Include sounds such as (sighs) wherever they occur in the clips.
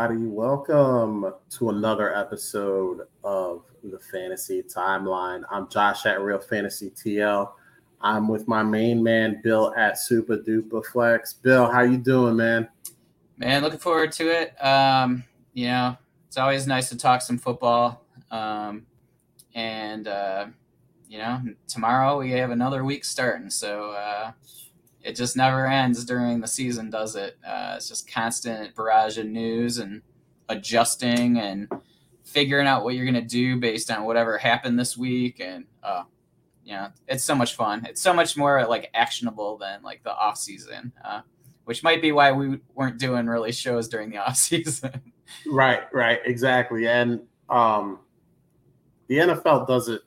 Everybody, welcome to another episode of the Fantasy Timeline. I'm Josh at Real Fantasy TL. I'm with my main man Bill at Super Duper Flex. Bill, how you doing, man? Man, looking forward to it. Um, you know, it's always nice to talk some football. Um, and uh, you know, tomorrow we have another week starting, so uh, it just never ends during the season, does it? Uh, it's just constant barrage of news and adjusting and figuring out what you're gonna do based on whatever happened this week, and uh, you know, it's so much fun. It's so much more like actionable than like the off season, uh, which might be why we weren't doing really shows during the (laughs) off season. right, right, exactly, and um, the NFL does it.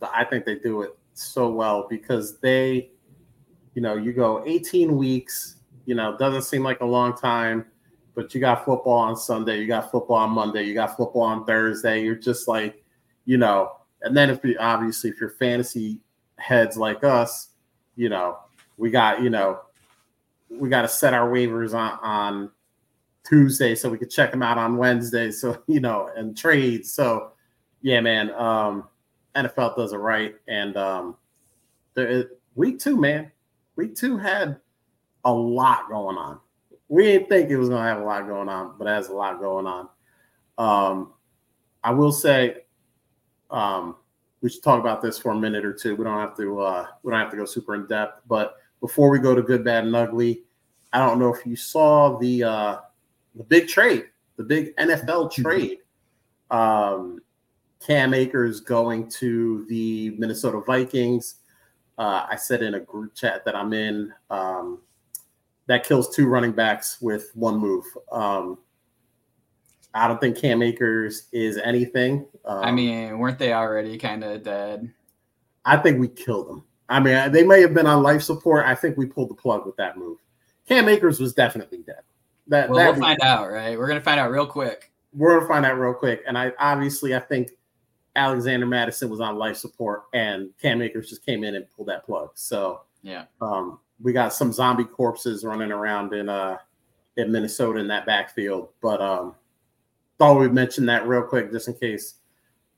I think they do it so well because they you know, you go 18 weeks, you know, doesn't seem like a long time, but you got football on Sunday, you got football on Monday, you got football on Thursday. You're just like, you know, and then if you obviously if you're fantasy heads like us, you know, we got, you know, we got to set our waivers on on Tuesday so we could check them out on Wednesday. So, (laughs) you know, and trades. So yeah, man, um, NFL does it right. And um there, week two, man, week two had a lot going on. We didn't think it was going to have a lot going on, but it has a lot going on. Um, I will say, um, we should talk about this for a minute or two. We don't have to. Uh, we don't have to go super in depth. But before we go to good, bad, and ugly, I don't know if you saw the uh, the big trade, the big NFL mm-hmm. trade. Um, Cam Akers going to the Minnesota Vikings uh, I said in a group chat that I'm in um, that kills two running backs with one move. Um, I don't think Cam Akers is anything. Um, I mean, weren't they already kind of dead? I think we killed them. I mean, they may have been on life support. I think we pulled the plug with that move. Cam Akers was definitely dead. That, well, we'll find out, right? We're gonna find out real quick. We're gonna find out real quick, and I obviously I think Alexander Mattison was on life support, and Cam Akers just came in and pulled that plug. So yeah, um, we got some zombie corpses running around in uh in Minnesota in that backfield. But um, thought we'd mention that real quick just in case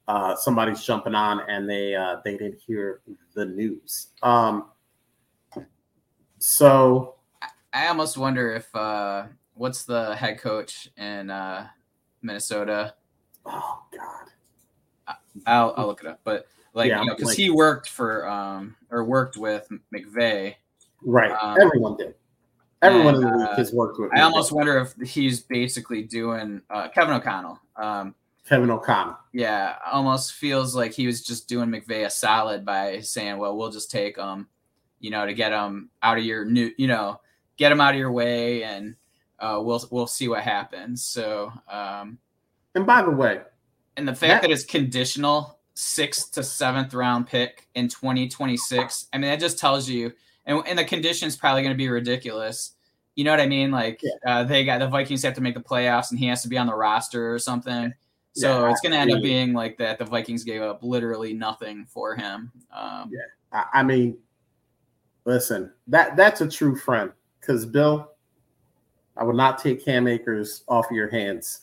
uh, somebody's jumping on and they uh, they didn't hear the news. Um, so I almost wonder if uh, what's the head coach in uh, Minnesota? Oh God. I'll, I'll look it up, but like yeah, you know, because like, he worked for um or worked with McVay. Right. Um, Everyone did. Everyone and, in the league uh, has worked with. I almost wonder if he's basically doing uh, Kevin O'Connell. Um, Kevin O'Connell. Yeah, almost feels like he was just doing McVay a solid by saying, "Well, we'll just take him, you know, to get him out of your new, you know, get him out of your way, and uh, we'll we'll see what happens." So, um, and by the way, and the fact that, that it's conditional sixth to seventh round pick in 2026, I mean, that just tells you, and, and the condition's probably going to be ridiculous. You know what I mean? Like yeah. uh, they got the Vikings have to make the playoffs, and he has to be on the roster or something. So yeah, it's going to end up being like that. The Vikings gave up literally nothing for him. Um, yeah, I, I mean, listen, that that's a true friend because Bill, I would not take Cam Akers off your hands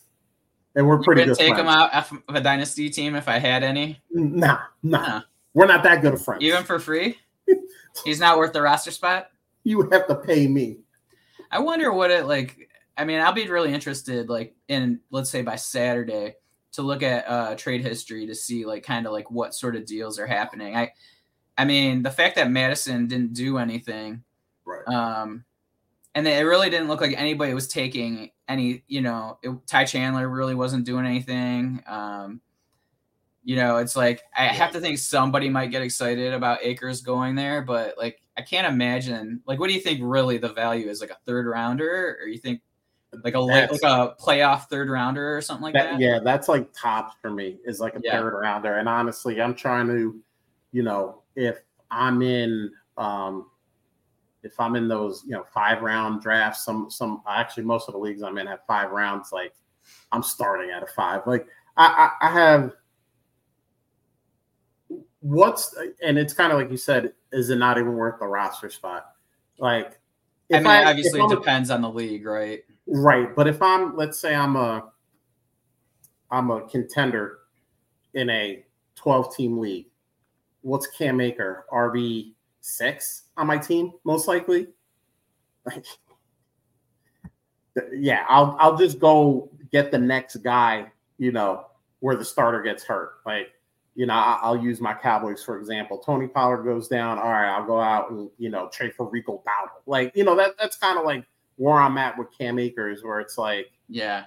and we're pretty good. Take friends. him out of a dynasty team if I had any. Nah, nah, nah. we're not that good of friends. Even for free, (laughs) he's not worth the roster spot. You have to pay me. I wonder what it like. I mean, I'll be really interested, like in let's say by Saturday, to look at uh, trade history to see like kind of like what sort of deals are happening. I, I mean, the fact that Mattison didn't do anything, right? Um, and it really didn't look like anybody was taking any. You know, it, Ty Chandler really wasn't doing anything. Um, you know, it's like I have to think somebody might get excited about Akers going there, but like I can't imagine. Like, what do you think really the value is? Like a third rounder, or you think like a like a playoff third rounder or something like that, that? Yeah, that's like tops for me is like a yeah. third rounder. And honestly, I'm trying to, you know, if I'm in um if I'm in those, you know, five round drafts, some some actually most of the leagues I'm in have five rounds. Like I'm starting at a five. Like I I, I have what's and it's kind of like you said, is it not even worth the roster spot? Like I mean, I, obviously it depends on the league, right? Right, but if I'm, let's say I'm a, I'm a contender in a 12 team league. What's Cam Akers RB six on my team most likely? Like, yeah, I'll I'll just go get the next guy. You know where the starter gets hurt. Like you know, I'll use my Cowboys for example. Tony Pollard goes down. All right, I'll go out and you know trade for Rico Dowdle. Like you know that that's kind of like where I'm at with Cam Akers, where it's like, yeah,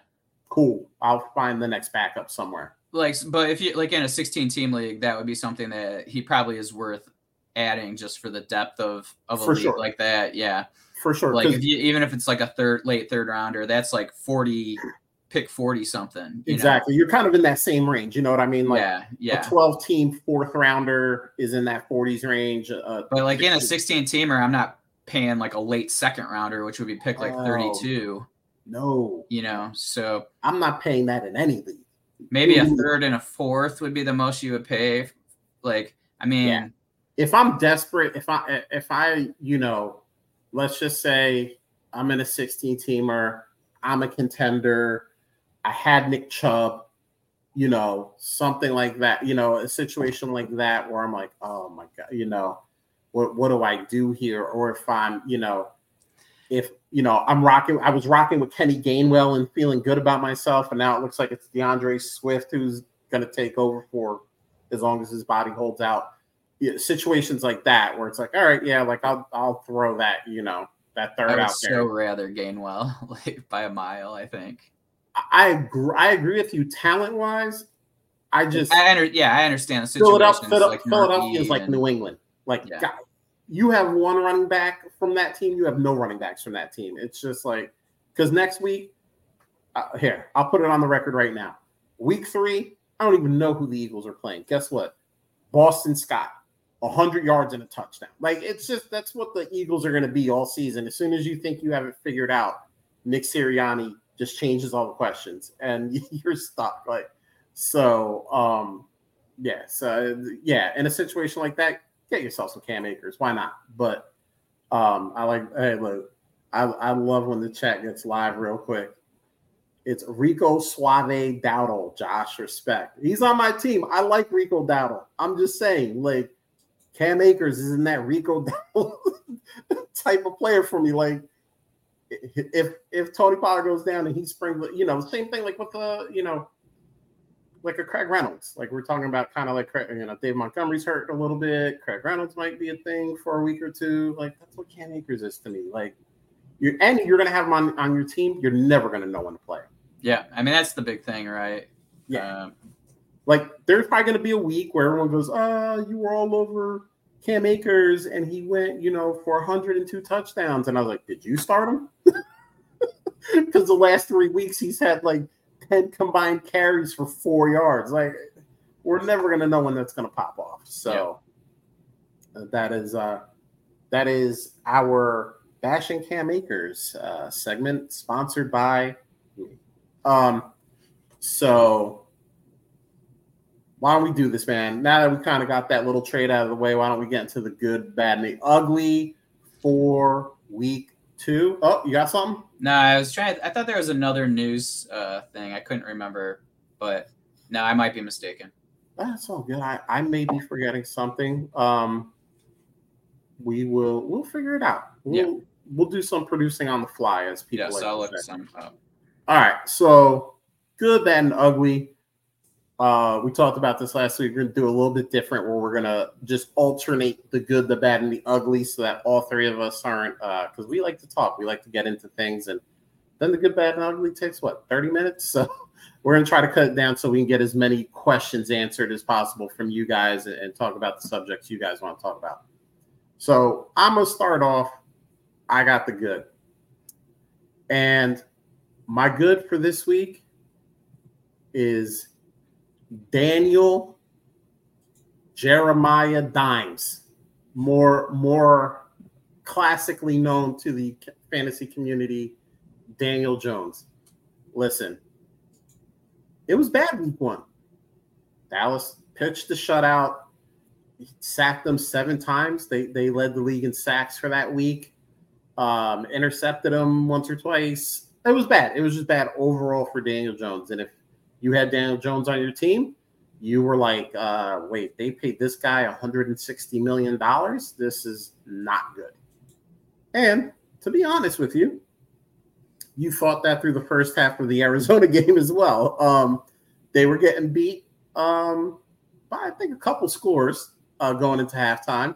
cool. I'll find the next backup somewhere. Like, but if you like in a 16 team league, that would be something that he probably is worth adding just for the depth of of a for league sure. like that. Yeah, for sure. Like if you, even if it's like a third late third rounder, that's like 40 pick 40 something. You exactly. Know? You're kind of in that same range. You know what I mean? Like yeah, yeah. A 12 team fourth rounder is in that 40s range. Uh, but like in a 16 teamer, I'm not paying like a late second rounder, which would be picked like 32. No. You know, so I'm not paying that in any league. Maybe Ooh. a third and a fourth would be the most you would pay. Like, I mean, yeah. If I'm desperate, if I if I, you know, let's just say I'm in a 16 teamer, I'm a contender, I had Nick Chubb, you know, something like that, you know, a situation like that where I'm like, oh my god, you know, what what do I do here? Or if I'm, you know, if you know I'm rocking, I was rocking with Kenny Gainwell and feeling good about myself, and now it looks like it's D'Andre Swift who's going to take over for as long as his body holds out. Yeah, situations like that where it's like, all right, yeah, like I'll I'll throw that, you know, that third I would out so there. rather Gainwell (laughs) like by a mile, I think. I agree, I agree with you talent wise. I just I under, yeah, I understand the situation. Philadelphia, like Philadelphia is like and, New England. Like yeah. God, you have one running back from that team, you have no running backs from that team. It's just like because next week, uh, here I'll put it on the record right now. Week three, I don't even know who the Eagles are playing. Guess what? Boston Scott, hundred yards and a touchdown. Like it's just that's what the Eagles are going to be all season. As soon as you think you have it figured out, Nick Sirianni just changes all the questions and (laughs) you're stuck. Like so, um, yeah. So yeah, in a situation like that, get yourself some Cam Akers. Why not? But um, I like. Hey, look, I, I love when the chat gets live real quick. It's Rico Suave Dowdle, Josh. Respect. He's on my team. I like Rico Dowdle. I'm just saying, like, Cam Akers is in that Rico (laughs) type of player for me. Like, if if Tony Pollard goes down and he springs, you know, same thing like with the, you know, like a Craig Reynolds. Like we're talking about kind of like you know Dave Montgomery's hurt a little bit. Craig Reynolds might be a thing for a week or two. Like that's what Cam Akers is to me. Like you and you're gonna have him on, on your team. You're never gonna know when to play. Yeah, I mean that's the big thing, right? Yeah. Um, like there's probably gonna be a week where everyone goes, "Ah, you were all over Cam Akers, and he went, you know, for 102 touchdowns." And I was like, "Did you start him?" (laughs) Because the last three weeks he's had like 10 combined carries for four yards. Like, we're never going to know when that's going to pop off. So yeah. that is uh, that is our bashing Cam Akers uh, segment sponsored by Um, so why don't we do this, man? Now that we kind of got that little trade out of the way, why don't we get into the good, bad, and the ugly for week two? Oh, you got something? No, I was trying. I thought there was another news uh, thing. I couldn't remember, but no, I might be mistaken. That's all good. I, I may be forgetting something. Um, we will we'll figure it out. We'll yeah. we'll do some producing on the fly as people. Yes, like I'll look some up. All right. So good, bad, and ugly. Uh, we talked about this last week. We're gonna do a little bit different, where we're gonna just alternate the good, the bad, and the ugly, so that all three of us aren't. Because uh, we like to talk, we like to get into things, and then the good, bad, and ugly takes what thirty minutes. (laughs) So we're gonna try to cut it down so we can get as many questions answered as possible from you guys, and, and talk about the subjects you guys want to talk about. So I'm gonna start off. I got the good, and my good for this week is Daniel Jeremiah Dimes, more more classically known to the fantasy community, Daniel Jones. Listen, it was bad week one. Dallas pitched the shutout, sacked them seven times. They they led the league in sacks for that week. Um, intercepted them once or twice. it was bad. It was just bad overall for Daniel Jones. And if you had Daniel Jones on your team, you were like, uh, wait, they paid this guy 160 million dollars. This is not good. And to be honest with you, you fought that through the first half of the (laughs) Arizona game as well. Um, they were getting beat um, by I think a couple scores uh, going into halftime,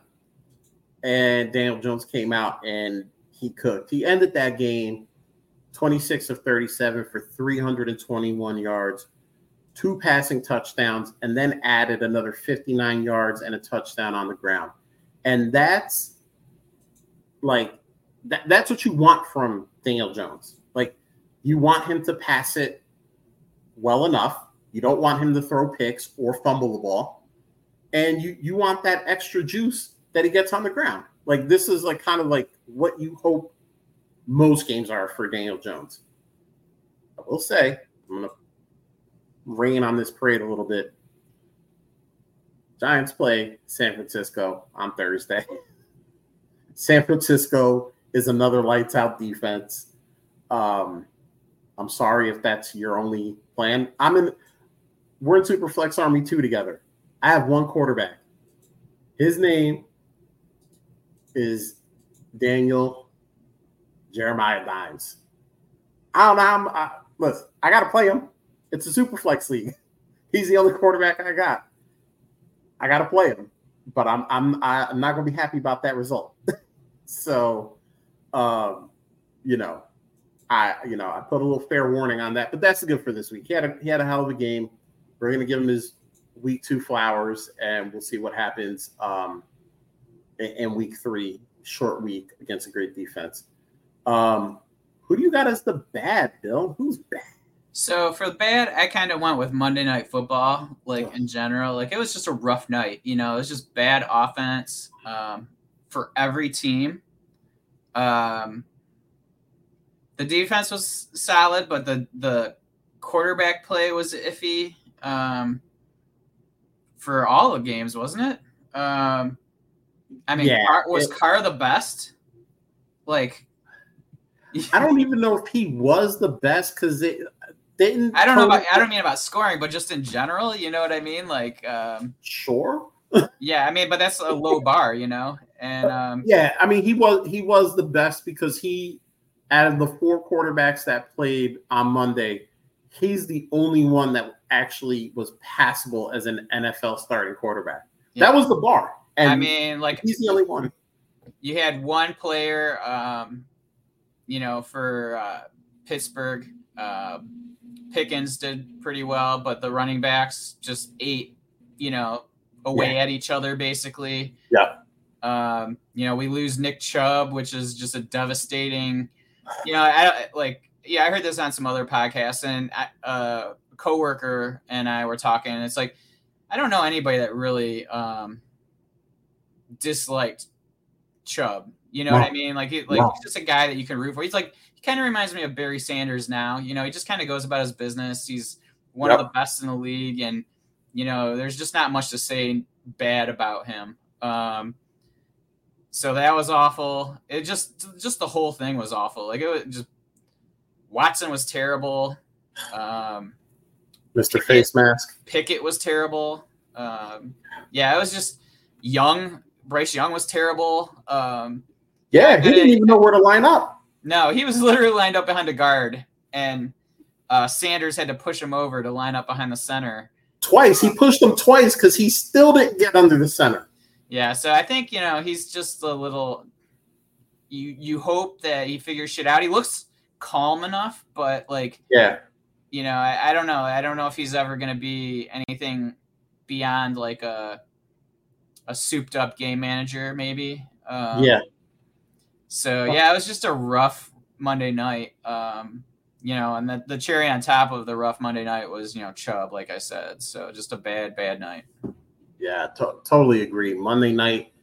and Daniel Jones came out and he cooked. He ended that game 26 of 37 for 321 yards, two passing touchdowns, and then added another 59 yards and a touchdown on the ground. And that's like that, that's what you want from Daniel Jones. Like you want him to pass it well enough. You don't want him to throw picks or fumble the ball. And you you want that extra juice that he gets on the ground. Like this is like kind of like what you hope most games are for Daniel Jones. I will say, I'm gonna rain on this parade a little bit. Giants play San Francisco on Thursday. (laughs) San Francisco is another lights out defense. Um, I'm sorry if that's your only plan. I'm in. We're in Superflex Army two together. I have one quarterback. His name is Daniel Jeremiah Dimes. I don't know. I'm, I, listen, I got to play him. It's a Superflex league. (laughs) He's the only quarterback I got. I got to play him, but I'm I'm I'm not going to be happy about that result. (laughs) so, um, you know, I you know I put a little fair warning on that, but that's good for this week. He had a, he had a hell of a game. We're going to give him his week two flowers, and we'll see what happens um, in, in week three, short week against a great defense. Um, who do you got as the bad, Bill? Who's bad? So for the bad, I kind of went with Monday Night Football, like in general. Like it was just a rough night. You know, it was just bad offense um, for every team. Um, the defense was solid, but the the quarterback play was iffy um, for all the games, wasn't it? Um, I mean, Yeah, Carr, was it- Carr the best? Like, I don't (laughs) even know if he was the best because it didn't. I don't know about I don't mean about scoring, but just in general, you know what I mean? Like, um, Sure. yeah, I mean, but that's a low (laughs) bar, you know. And um, Yeah, I mean he was he was the best because he out of the four quarterbacks that played on Monday, he's the only one that actually was passable as an NFL starting quarterback. Yeah. That was the bar. And I mean, like he's the only one. you had one player, um, you know, for uh, Pittsburgh. Uh, Pickens did pretty well, but the running backs just ate, you know, away at each other basically. Yeah. Um, you know, we lose Nick Chubb, which is just a devastating. You know, I like. Yeah, I heard this on some other podcasts, and I, uh, a coworker and I were talking, and it's like, I don't know anybody that really um, disliked Chubb. You know No. what I mean? Like, he, like No. he's just a guy that you can root for. He's like, he kind of reminds me of Barry Sanders now. You know, he just kind of goes about his business. He's one of the best in the league, and you know, there's just not much to say bad about him. Um, so that was awful. It just, just the whole thing was awful. Like it was just Watson was terrible. Um, Mr. Face Mask. Pickett was terrible. Um, yeah, it was just young. Bryce Young was terrible. Um, Yeah, he didn't even know where to line up. no, he was literally lined up behind a guard, and uh, Sanders had to push him over to line up behind the center. Twice. He pushed him twice because he still didn't get under the center. Yeah, so I think you know he's just a little. You you hope that he figures shit out. He looks calm enough, but like Yeah. you know, I, I don't know. I don't know if he's ever going to be anything beyond like a a souped up game manager, maybe. Um, yeah. So yeah, it was just a rough Monday night. Um, you know, and the, the cherry on top of the rough Monday night was you know Chubb, like I said. So just a bad bad night. Yeah, to- totally agree. Monday night,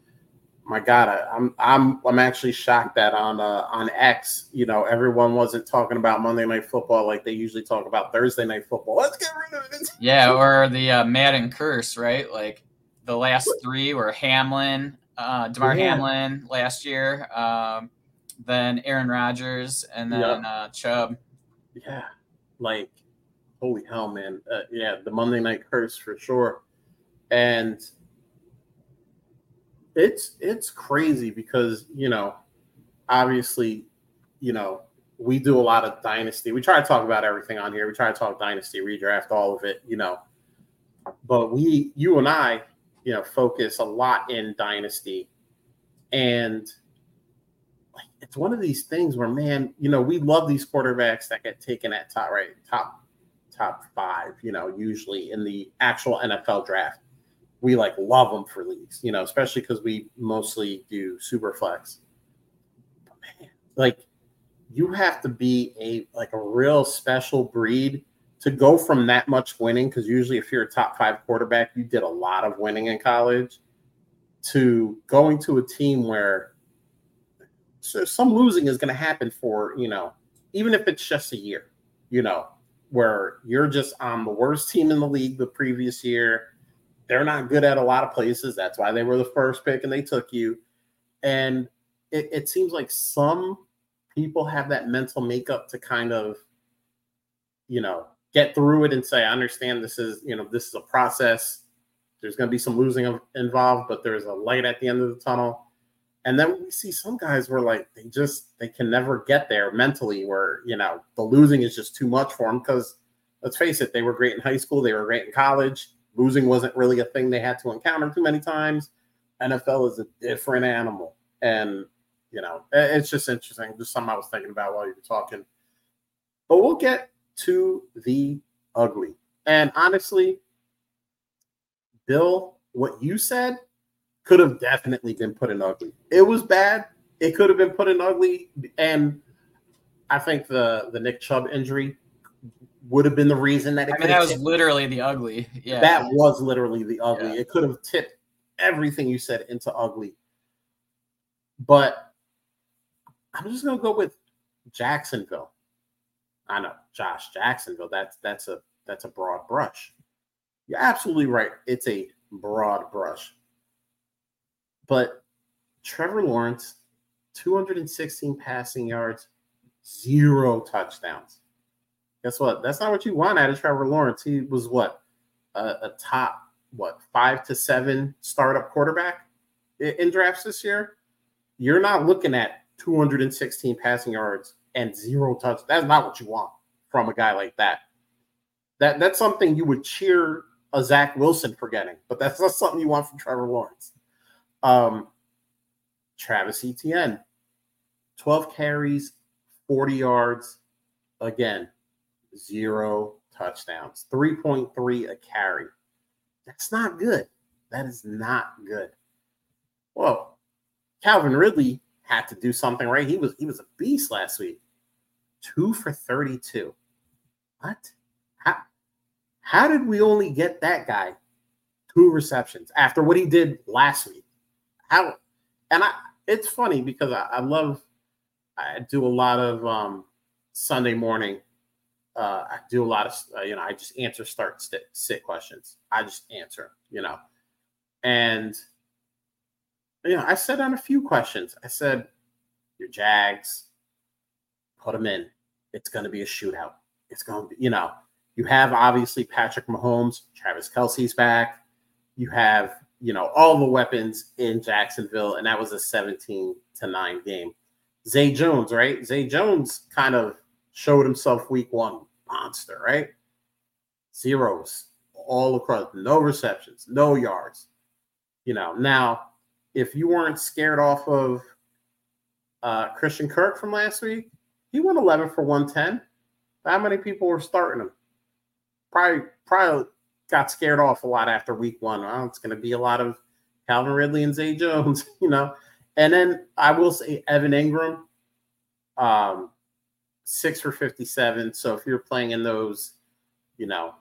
my God, I, I'm I'm I'm actually shocked that on uh, on X, you know, everyone wasn't talking about Monday Night Football like they usually talk about Thursday Night Football. Let's get rid of it. Yeah, or the uh, Madden curse, right? Like the last three were Hamlin, uh, Damar Yeah. Hamlin last year, um, then Aaron Rodgers, and then uh, Chubb. Yeah, like holy hell, man. Uh, yeah, the Monday night curse for sure, and it's it's crazy because you know, obviously, you know, we do a lot of dynasty. We try to talk about everything on here. We try to talk dynasty, redraft, all of it, you know. But we, you and I, you know, focus a lot in dynasty, and it's one of these things where, man, you know, we love these quarterbacks that get taken at top right, top top five, you know, usually in the actual NFL draft. We like love them for leagues, you know, especially because we mostly do super flex. But man, like you have to be a like a real special breed to go from that much winning because usually if you're a top five quarterback you did a lot of winning in college to going to a team where so some losing is going to happen for you know even if it's just a year you know where you're just on the worst team in the league the previous year. They're not good at a lot of places. That's why they were the first pick and they took you. And it, it seems like some people have that mental makeup to kind of you know get through it and say i understand this is you know this is a process there's going to be some losing involved but there's a light at the end of the tunnel and then we see some guys where like they just they can never get there mentally, where you know the losing is just too much for them. Because let's face it, they were great in high school, they were great in college. Losing wasn't really a thing they had to encounter too many times. NFL is a different animal, and you know it's just interesting. Just something I was thinking about while you were talking. But we'll get to the ugly. And honestly, Bill, what you said could have definitely been put in ugly. It was bad. It could have been put in ugly, and I think the the Nick Chubb injury would have been the reason that it. I mean, that was tipped. literally the ugly. Yeah, that was literally the ugly. Yeah. It could have tipped everything you said into ugly. But I'm just gonna go with Jacksonville. I know, Josh Jacksonville. That's that's a that's a broad brush. You're absolutely right. It's a broad brush. But Trevor Lawrence, 216 passing yards, zero touchdowns. Guess what? That's not what you want out of Trevor Lawrence. He was what a, a top what five to seven startup quarterback in, in drafts this year. You're not looking at 216 passing yards and zero touch. That's not what you want from a guy like that. That that's something you would cheer a Zach Wilson for getting, but that's not something you want from Trevor Lawrence. Um, Travis Etienne, 12 carries, 40 yards. Again, zero touchdowns, 3.3 a carry. That's not good. That is not good. Whoa. Calvin Ridley had to do something right. He was he was a beast last week. Two for 32. What? How, how did we only get that guy two receptions after what he did last week? how and I it's funny because I, I love I do a lot of um, Sunday morning. Uh, I do a lot of uh, you know I just answer start sit, sit questions. I just answer you know, and you know I said on a few questions. I said your Jags, put them in. It's going to be a shootout. It's going to be you know you have obviously Patrick Mahomes, Travis Kelce's back. You have you know, all the weapons in Jacksonville, and that was a 17 to 9 game. Zay Jones, right? Zay Jones kind of showed himself week one monster, right? Zeros all across, no receptions, no yards. You know, now if you weren't scared off of uh, Christian Kirk from last week, he went 11 for 110. How many people were starting him? Probably, probably got scared off a lot after week one. Well, it's going to be a lot of Calvin Ridley and Zay Jones, (laughs) you know. And then I will say Evan Engram, um, six for 57. So if you're playing in those, you know,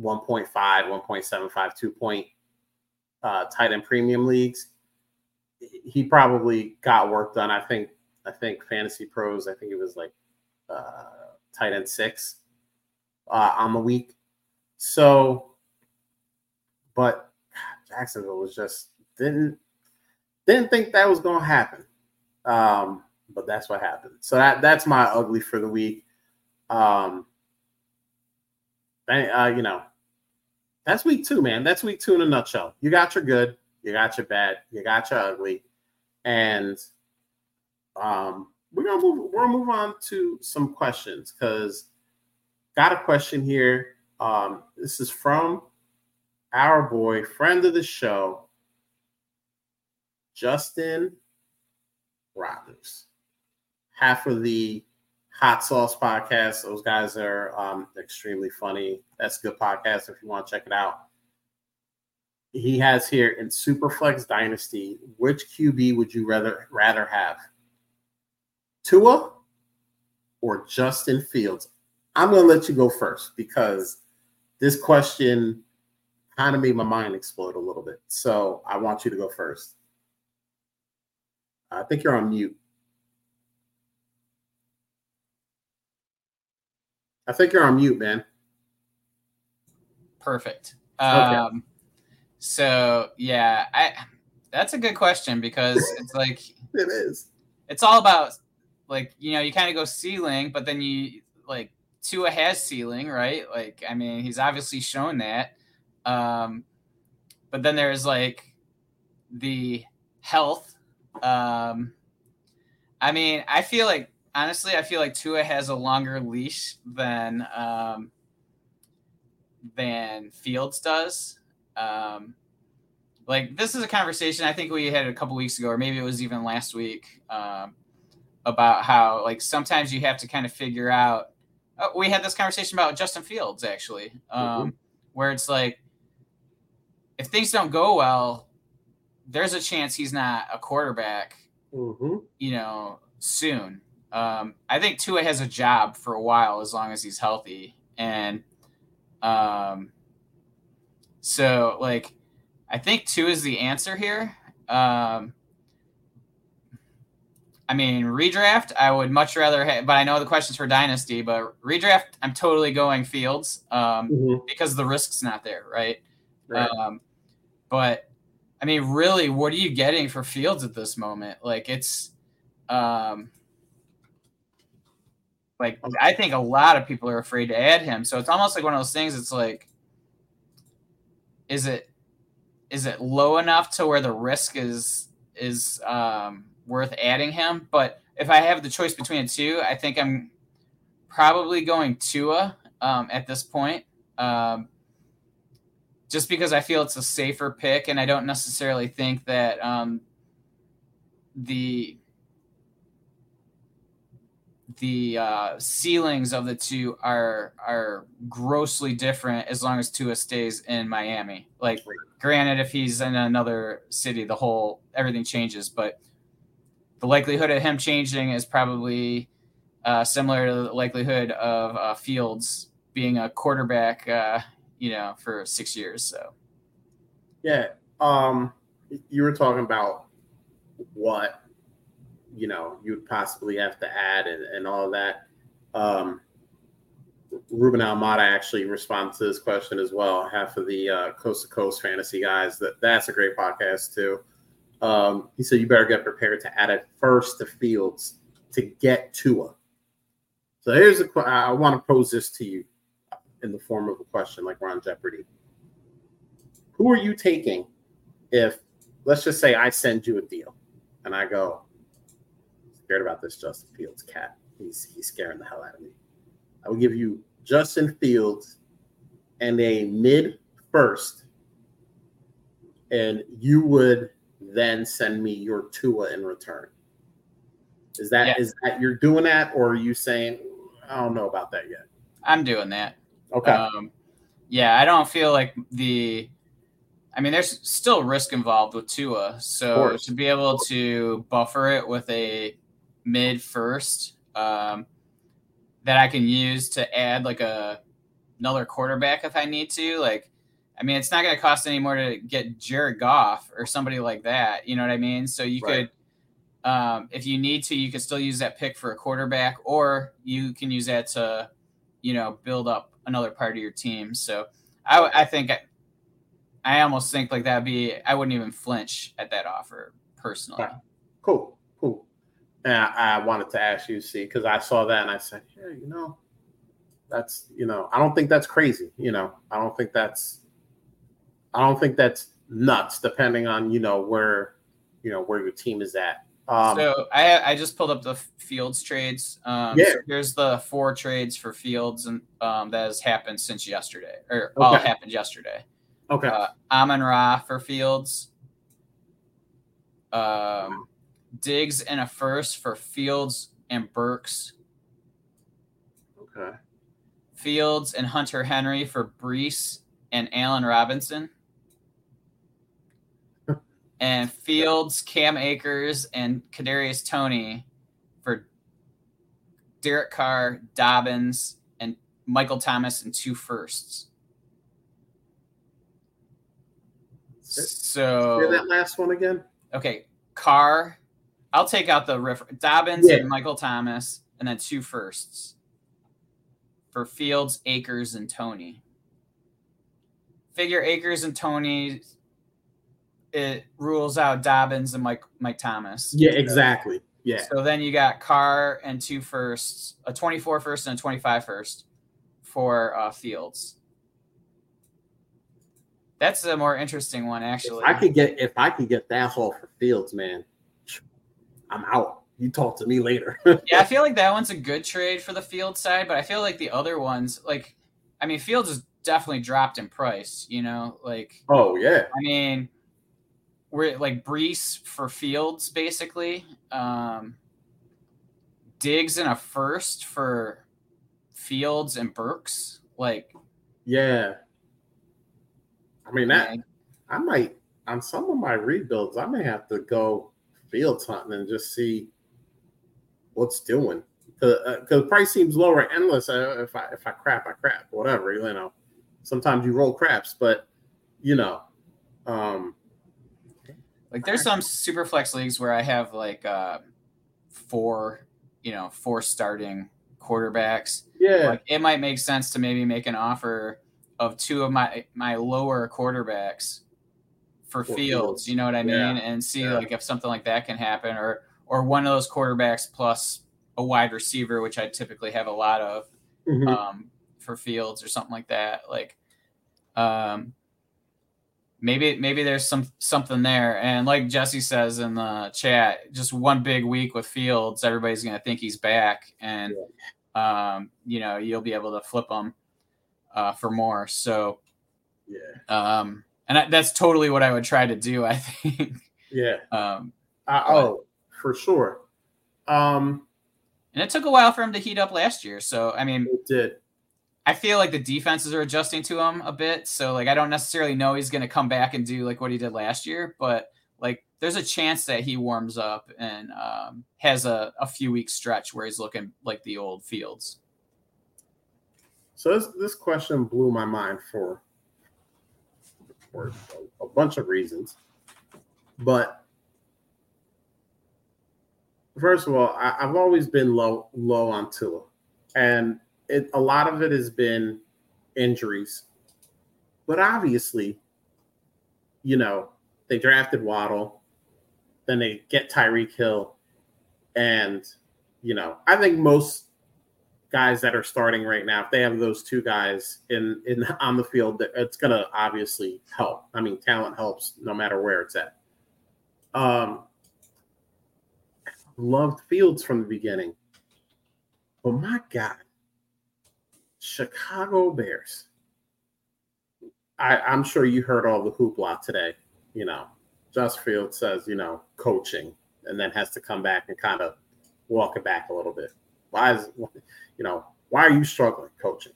1.5, 1.75, 2 point uh, tight end premium leagues, he probably got work done. I think, I think Fantasy Pros, I think it was like uh, tight end six uh, on the week. So, but Jacksonville was just didn't didn't think that was going to happen. Um, but that's what happened. So that that's my ugly for the week. Um, uh, you know, that's week two, man. That's week two in a nutshell. You got your good, you got your bad, you got your ugly, and um, we're gonna move. We're gonna move on to some questions because got a question here. Um, this is from our boy, friend of the show, Justin Rogers, half of the Hot Sauce podcast. Those guys are um, extremely funny. That's a good podcast if you want to check it out. He has here in Superflex Dynasty, which QB would you rather rather have? Tua or Justin Fields? I'm going to let you go first because this question kind of made my mind explode a little bit. So I want you to go first. I think you're on mute. I think you're on mute, man. Perfect. Um, So yeah, I that's a good question because it's (laughs) like it is. It's all about like you know you kind of go ceiling, but then you like Tua has ceiling, right? Like I mean he's obviously shown that. Um, but then there's like the health. Um, I mean I feel like honestly, I feel like Tua has a longer leash than um, than Fields does. Um, like this is a conversation I think we had a couple weeks ago, or maybe it was even last week, um, about how like sometimes you have to kind of figure out. Oh, we had this conversation about Justin Fields actually, um, mm-hmm. where it's like if things don't go well, there's a chance he's not a quarterback. Mm-hmm. You know, soon. Um, I think Tua has a job for a while as long as he's healthy, and um, so like I think Tua is the answer here. Um, I mean, redraft, I would much rather have, but I know the question's for Dynasty, but redraft, I'm totally going Fields um, mm-hmm. because the risk's not there, right? right. Um, but I mean, really, what are you getting for Fields at this moment? Like, it's, um, like I think a lot of people are afraid to add him. So it's almost like one of those things. It's like, is it is it low enough to where the risk is is um, worth adding him? But if I have the choice between the two, I think I'm probably going Tua um, at this point. Um, just because I feel it's a safer pick, and I don't necessarily think that um, the the uh, ceilings of the two are are grossly different as long as Tua stays in Miami. Like, granted, if he's in another city, the whole everything changes. But the likelihood of him changing is probably uh, similar to the likelihood of uh, Fields being a quarterback, uh, you know, for six years. So, yeah, um, you were talking about what you know you'd possibly have to add and, and all that. Um, Ruben Almada actually responds to this question as well. Half of the uh, Coast to Coast fantasy guys. That that's a great podcast too. Um, he said you better get prepared to add it first to Fields to get Tua. So here's a I want to pose this to you in the form of a question, like Ron Jeopardy. Who are you taking if, let's just say, I send you a deal and I go, scared about this Justin Fields cat. He's he's scaring the hell out of me. I will give you Justin Fields and a mid first, and you would then send me your Tua in return. Is that yeah. is that you're doing that, or are you saying I don't know about that yet? I'm doing that. Okay. Um, yeah, I don't feel like the. I mean, there's still risk involved with Tua, so to be able to buffer it with a mid first um, that I can use to add like a another quarterback if I need to. Like, I mean, it's not going to cost any more to get Jared Goff or somebody like that. You know what I mean? So you right. could, um, if you need to, you could still use that pick for a quarterback, or you can use that to, you know, build up another part of your team. So I, I think. I I almost think like that'd be I wouldn't even flinch at that offer personally. Cool, cool. And I, I wanted to ask you, see, because I saw that and I said, yeah, you know, that's you know, I don't think that's crazy. You know, I don't think that's I don't think that's nuts, depending on you know where you know where your team is at. Um, so I I just pulled up the Fields trades. Um, yeah. So here's the four trades for Fields and um, that has happened since yesterday, or okay. all happened yesterday. Okay. Uh, Amon Ra for Fields. Um, Diggs and a first for Fields and Burks. Okay. Fields and Hunter Henry for Breece and Allen Robinson (laughs) and Fields, Cam Akers, and Kadarius Toney for Derek Carr, Dobbins, and Michael Thomas and two firsts. So that last one again. Okay, Carr. I'll take out the riff. Dobbins yeah. and Michael Thomas, and then two firsts for Fields, Akers, and Toney. Figure Akers and Toney it rules out Dobbins and Mike Mike Thomas. Yeah, exactly. Yeah. So then you got Carr and two firsts, a 24 first and a 25 first for uh, Fields. That's a more interesting one, actually. If I could get if I could get that haul for Fields, man, I'm out. You talk to me later. (laughs) yeah, I feel like that one's a good trade for the Field side, but I feel like the other ones, like, I mean, Fields has definitely dropped in price. You know, like, oh yeah. I mean, we're like Breece for Fields, basically. Um, Diggs in a first for Fields and Burks. Like, yeah. I mean that I might on some of my rebuilds, I may have to go Fields hunting and just see what's doing. Because uh, the price seems lower endless. Uh, if I if I crap, I crap. Whatever you know. Sometimes you roll craps, but you know. Um, like there's some super flex leagues where I have like uh four, you know, four starting quarterbacks. Yeah. Like it might make sense to maybe make an offer of two of my my lower quarterbacks for fields, fields, you know what I mean? Yeah. And see yeah. like if something like that can happen or or one of those quarterbacks plus a wide receiver, which I typically have a lot of mm-hmm. um, for fields or something like that. Like um maybe maybe there's some something there. And like Jesse says in the chat, just one big week with Fields, everybody's gonna think he's back, and yeah. um, you know you'll be able to flip him uh, for more. So yeah, um, and I, that's totally what I would try to do. (laughs) I think. Yeah. Um, uh, oh, for sure. Um, and it took a while for him to heat up last year. So I mean, it did. I feel like the defenses are adjusting to him a bit. So like I don't necessarily know he's going to come back and do like what he did last year, but like there's a chance that he warms up and um, has a, a few week stretch where he's looking like the old Fields. So this, this question blew my mind for for a, bunch of reasons, but first of all, I, have always been low low on Tua, and it, a lot of it has been injuries, but obviously, you know, they drafted Waddle, then they get Tyreek Hill, and you know, I think most guys that are starting right now, if they have those two guys in in on the field, it's going to obviously help. I mean, talent helps no matter where it's at. Um, loved Fields from the beginning, but my God, Chicago Bears. I, I'm sure you heard all the hoopla today. You know, Just Field says, you know, coaching, and then has to come back and kind of walk it back a little bit. Why is, you know, why are you struggling coaching?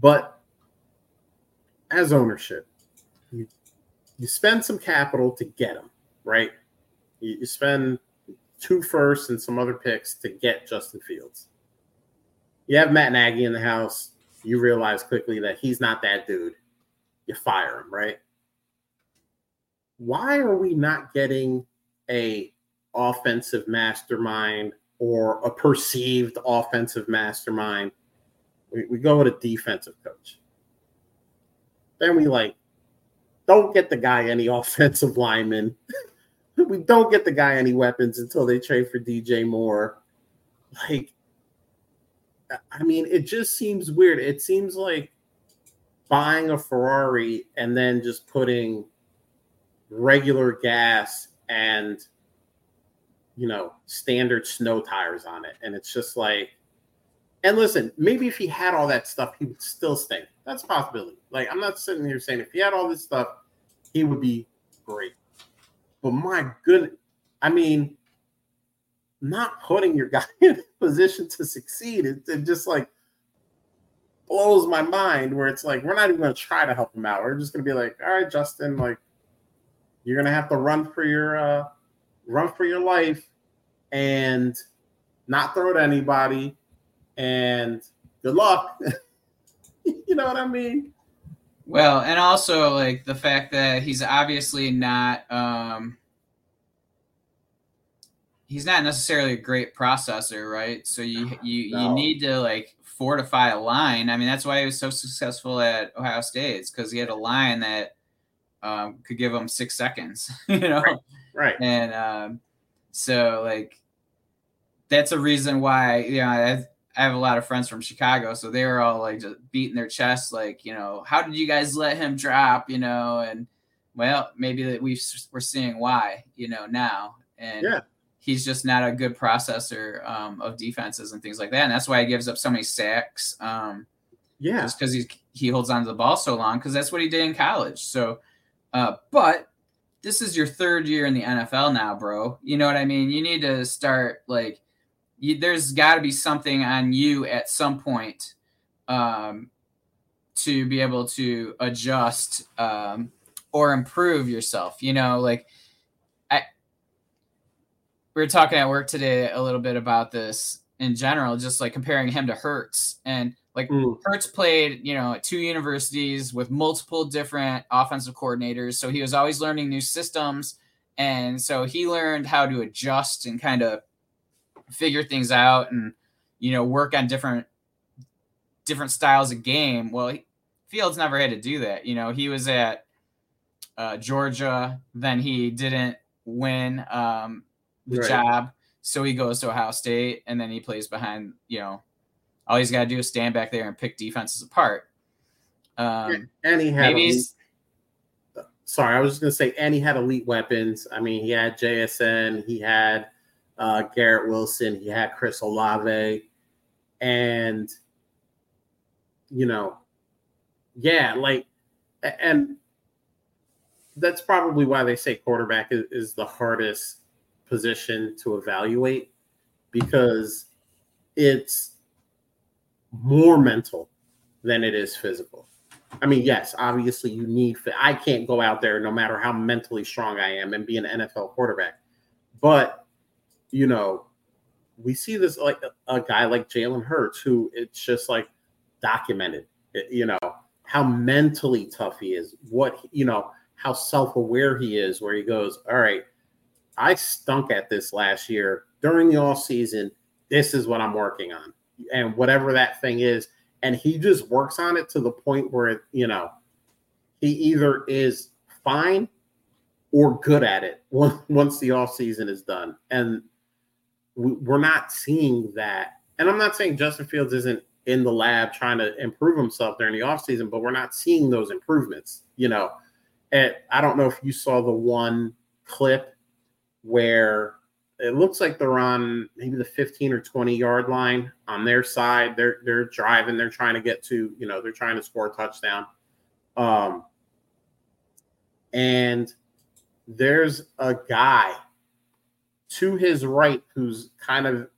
But as ownership, you, you spend some capital to get them, right? You, you spend two firsts and some other picks to get Justin Fields you have Matt Nagy in the house, you realize quickly that he's not that dude. You fire him, right? Why are we not getting a offensive mastermind or a perceived offensive mastermind? We, we go with a defensive coach. Then we like don't get the guy any (laughs) offensive lineman. we don't get the guy any weapons until they trade for DJ Moore. Like I mean, it just seems weird. It seems like buying a Ferrari and then just putting regular gas and you know standard snow tires on it. And it's just like and listen maybe if he had all that stuff he would still stink. That's a possibility. Like i'm not sitting here saying if he had all this stuff he would be great. But my good i mean not putting your (laughs) guy in a position to succeed it, it just like blows my mind where it's like we're not even going to try to help him out. We're just going to be like all right justin like you're going to have to run for your uh run for your life and not throw at anybody and good luck. (laughs) you know what I mean? Well, and also like the fact that he's obviously not um he's not necessarily a great processor, right? So you you no. you need to like fortify a line. I mean, that's why he was so successful at Ohio State. It's because he had a line that um, could give him six seconds, (laughs) you know. Right. right. And um, so like that's a reason why you know I, I have a lot of friends from Chicago, so they were all like just beating their chests, like you know, how did you guys let him drop, you know, and well, maybe that we we're seeing why, you know, now, and yeah. he's just not a good processor um, of defenses and things like that, and that's why he gives up so many sacks. Um, yeah, just because he he holds on to the ball so long, because that's what he did in college. So, uh, but this is your third year in the NFL now, bro. You know what I mean? You need to start like you, there's got to be something on you at some point um, to be able to adjust um, or improve yourself. You know, like I we were talking at work today a little bit about this in general, just like comparing him to Hurts and like mm. Played, you know, at two universities with multiple different offensive coordinators, so he was always learning new systems, and so he learned how to adjust and kind of figure things out and you know work on different different styles of game. Well, Fields never had to do that. You know, he was at uh, Georgia, then he didn't win um, the right. job, so he goes to Ohio State, and then he plays behind you know all he's got to do is stand back there and pick defenses apart. Um, and he had elite, sorry, I was just gonna say, and he had elite weapons. I mean, he had JSN, he had uh, Garrett Wilson, he had Chris Olave, and you know, yeah, like, and that's probably why they say quarterback is, is the hardest position to evaluate because it's more mental than it is physical. I mean, yes, obviously you need. I can't go out there no matter how mentally strong I am and be an NFL quarterback. But you know, we see this like a, guy like Jalen Hurts, who it's just like documented. You know how mentally tough he is. What you know how self aware he is. Where he goes, all right, I stunk at this last year during the off season. This is what I'm working on and whatever that thing is and he just works on it to the point where it, you know he either is fine or good at it (laughs) once the off season is done. And we're not seeing that. And i'm not saying justin fields isn't in the lab trying to improve himself during the off season but we're not seeing those improvements you know. And i don't know if you saw the one clip where it looks like they're on maybe the 15 or 20 yard line on their side. They're they're driving, they're trying to get to, you know, they're trying to score a touchdown. Um and there's a guy to his right who's kind of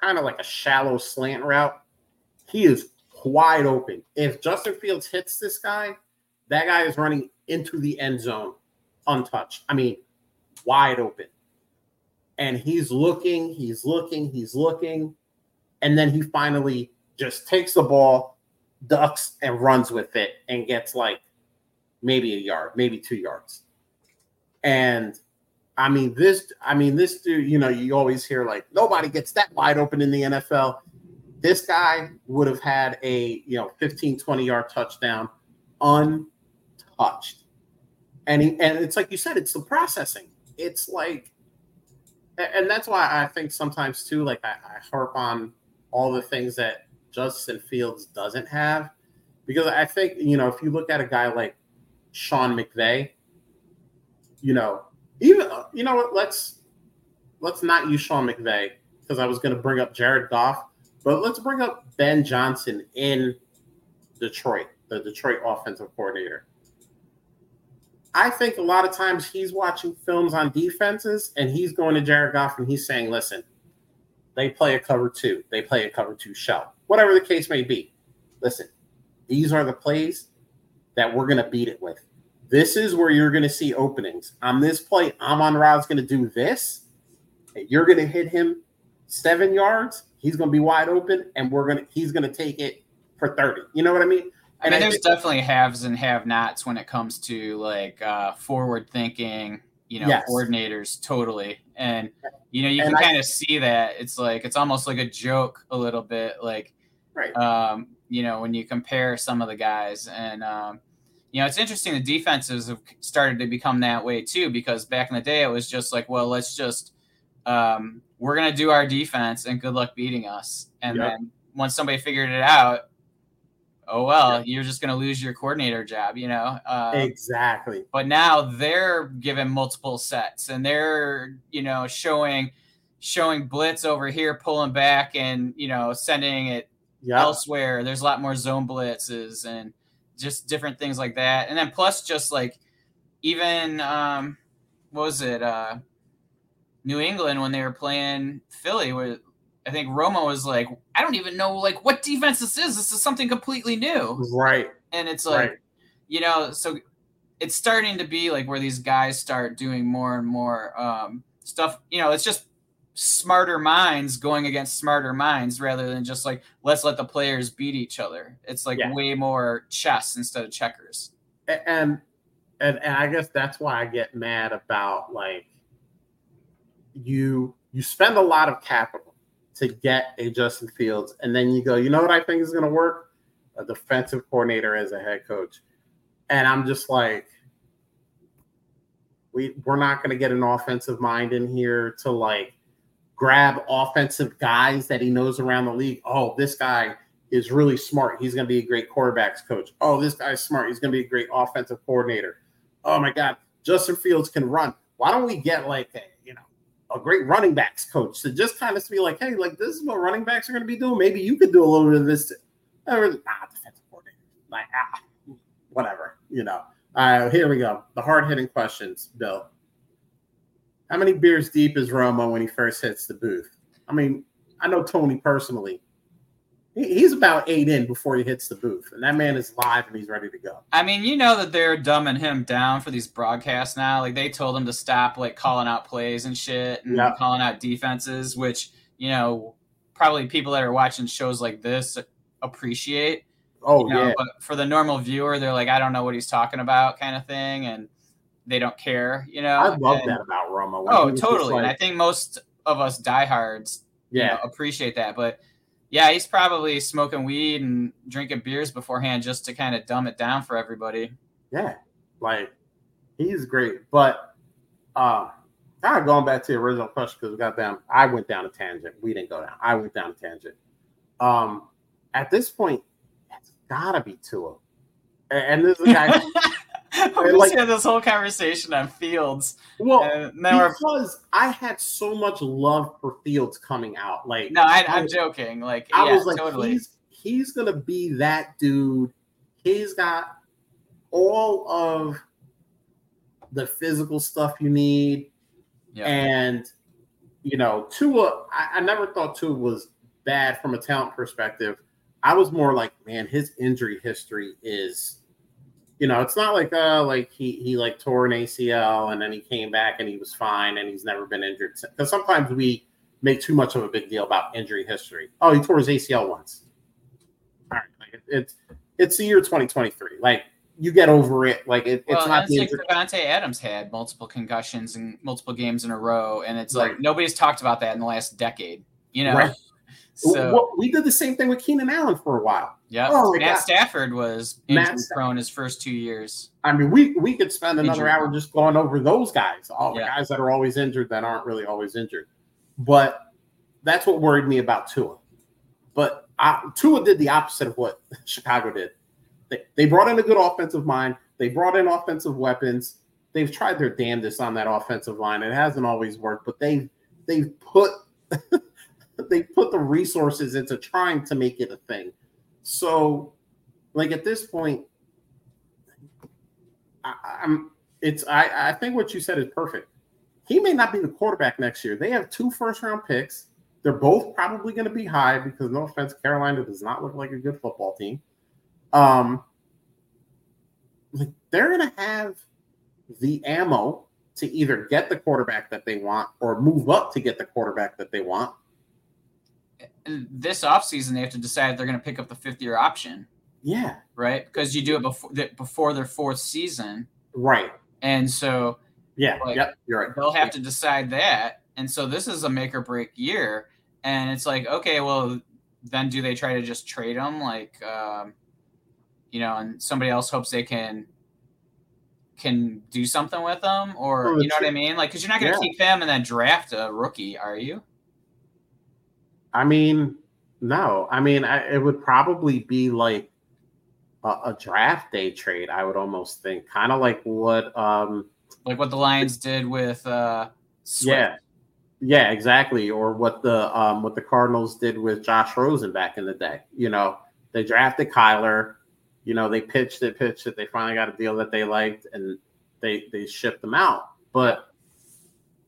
kind of like a shallow slant route. He is wide open. If Justin Fields hits this guy, that guy is running into the end zone untouched. I mean, wide open and he's looking, he's looking, he's looking, and then he finally just takes the ball, ducks, and runs with it, and gets like maybe a yard, maybe two yards. And I mean, this, I mean, this dude, you know, you always hear like nobody gets that wide open in the NFL. This guy would have had a, you know, 15, 20 yard touchdown untouched. And he, and it's like you said, it's the processing. It's like and that's why I think sometimes too, like I, I harp on all the things that Justin Fields doesn't have. Because I think, you know, if you look at a guy like Sean McVay, you know, even you know what, let's let's not use Sean McVay because I was going to bring up Jared Goff, but let's bring up Ben Johnson in Detroit, the Detroit offensive coordinator. I think a lot of times he's watching films on defenses and he's going to Jared Goff and he's saying, listen, they play a cover two, they play a cover two shell, whatever the case may be. Listen, these are the plays that we're going to beat it with. This is where you're going to see openings. On this play, Amon Ra's going to do this. and You're going to hit him seven yards. He's going to be wide open, and we're going to he's going to take it for 30. You know what I mean? I mean, there's definitely haves and have nots when it comes to like uh, forward thinking, you know, yes. coordinators totally. And, you know, you and can kind of see that. It's like, it's almost like a joke a little bit. Like, right. Um, you know, when you compare some of the guys. And, um, you know, it's interesting the defenses have started to become that way too, because back in the day, it was just like, well, let's just, um, we're going to do our defense and good luck beating us. And yep. then once somebody figured it out, oh well, yeah. you're just going to lose your coordinator job, you know. Um, exactly. But now they're given multiple sets, and they're you know showing showing blitz over here, pulling back, and you know sending it yeah. elsewhere. There's a lot more zone blitzes and just different things like that, and then plus just like even um, what was it? Uh, New England when they were playing Philly, where I think Romo was like, I don't even know like what defense this is. This is something completely new. Right. And it's like, right. you know, so it's starting to be like where these guys start doing more and more um, stuff. You know, it's just smarter minds going against smarter minds rather than just like let's let the players beat each other. It's like yeah. way more chess instead of checkers. And, and and I guess that's why I get mad about like you you spend a lot of capital to get a Justin Fields, and then you go, you know what I think is going to work? A defensive coordinator as a head coach, and I'm just like, we we're not going to get an offensive mind in here to like grab offensive guys that he knows around the league. Oh, this guy is really smart. He's going to be a great quarterbacks coach. Oh, this guy's smart. He's going to be a great offensive coordinator. Oh my God, Justin Fields can run. Why don't we get like a a great running backs coach to just kind of be like, hey, like this is what running backs are going to be doing. Maybe you could do a little bit of this. Or, defensive coordinator. Like, ah, whatever, you know. Right, here we go. The hard hitting questions, Bill. How many beers deep is Romo when he first hits the booth? I mean, I know Tony personally he's about eight in before he hits the booth, and that man is live and he's ready to go. I mean, you know that they're dumbing him down for these broadcasts now. Like they told him to stop like calling out plays and shit and yeah. calling out defenses, which you know probably people that are watching shows like this appreciate. Oh you know, yeah. But for the normal viewer, they're like, I don't know what he's talking about, kind of thing, and they don't care. You know, I love and, that about Romo. Oh, totally. Like, and I think most of us diehards, yeah, you know, appreciate that, but yeah, he's probably smoking weed and drinking beers beforehand just to kind of dumb it down for everybody. Yeah, like he's great. But uh, kind of going back to the original question because goddamn, I went down a tangent. We didn't go down. I went down a tangent. Um, at this point, it's gotta be Tua. And, and this is (laughs) a guy. (laughs) we like, had this whole conversation on Fields. Well, because I had so much love for Fields coming out. Like, no, I, am joking. Like, I yeah, was like, totally. he's he's gonna be that dude. He's got all of the physical stuff you need, yep. and you know, Tua. I, I never thought Tua was bad from a talent perspective. I was more like, man, his injury history is you know, it's not like uh like he he like tore an ACL and then he came back and he was fine and he's never been injured. Because sometimes we make too much of a big deal about injury history. Oh, he tore his ACL once. All right, like it, it's it's the year 2023. Like you get over it. Like it, well, it's not the like Davante Adams had multiple concussions and multiple games in a row, and it's right. like nobody's talked about that in the last decade. You know, right. (laughs) So well, we did the same thing with Keenan Allen for a while. Yeah, oh, Matt God. Stafford was injury prone his first two years. I mean, we we could spend another hour just going over those guys, all yeah. the guys that are always injured that aren't really always injured. But that's what worried me about Tua. But uh, Tua did the opposite of what (laughs) Chicago did. They, they brought in a good offensive mind. They brought in offensive weapons. They've tried their damnedest on that offensive line. It hasn't always worked, but they they've put (laughs) they put the resources into trying to make it a thing. So, like at this point, I, I'm it's I, I think what you said is perfect. He may not be the quarterback next year. They have two first round picks. They're both probably going to be high because no offense, Carolina does not look like a good football team. Um, like they're going to have the ammo to either get the quarterback that they want or move up to get the quarterback that they want. This offseason, they have to decide if they're going to pick up the fifth year option. Yeah. Right. Because you do it before before their fourth season. Right. And so. Yeah. Like, yep. You're right. They'll have to decide that. And so this is a make or break year. And it's like, okay, well, then do they try to just trade them? Like, um, you know, and somebody else hopes they can can do something with them, or you know what I mean? Like, because you're not going to yeah. keep them and then draft a rookie, are you? I mean, no. I mean, I, it would probably be like a, a, draft day trade. I would almost think, kind of like what, um, like what the Lions did with, uh, Swift. yeah, yeah, exactly, or what the um, what the Cardinals did with Josh Rosen back in the day. You know, they drafted Kyler you know, they pitched it, pitched it. They finally got a deal that they liked, and they they shipped them out. But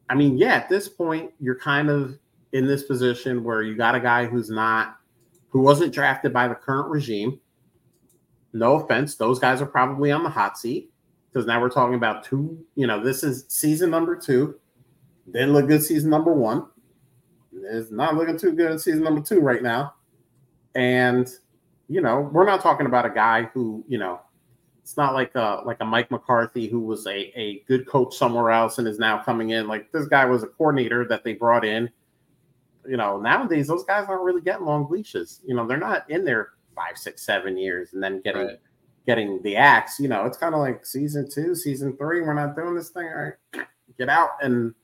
I mean, yeah, at this point, you're kind of in this position where you got a guy who's not, who wasn't drafted by the current regime. No offense, those guys are probably on the hot seat because now we're talking about two. You know, this is season number two. Didn't look good season number one. It's not looking too good in season number two right now. And you know, we're not talking about a guy who, you know, it's not like a like a Mike McCarthy who was a, a good coach somewhere else and is now coming in. Like this guy was a coordinator that they brought in. You know, nowadays those guys aren't really getting long leashes. You know, they're not in there five, six, seven years and then getting right. getting the axe. You know, it's kind of like season two, season three. We're not doing this thing. All right, get out and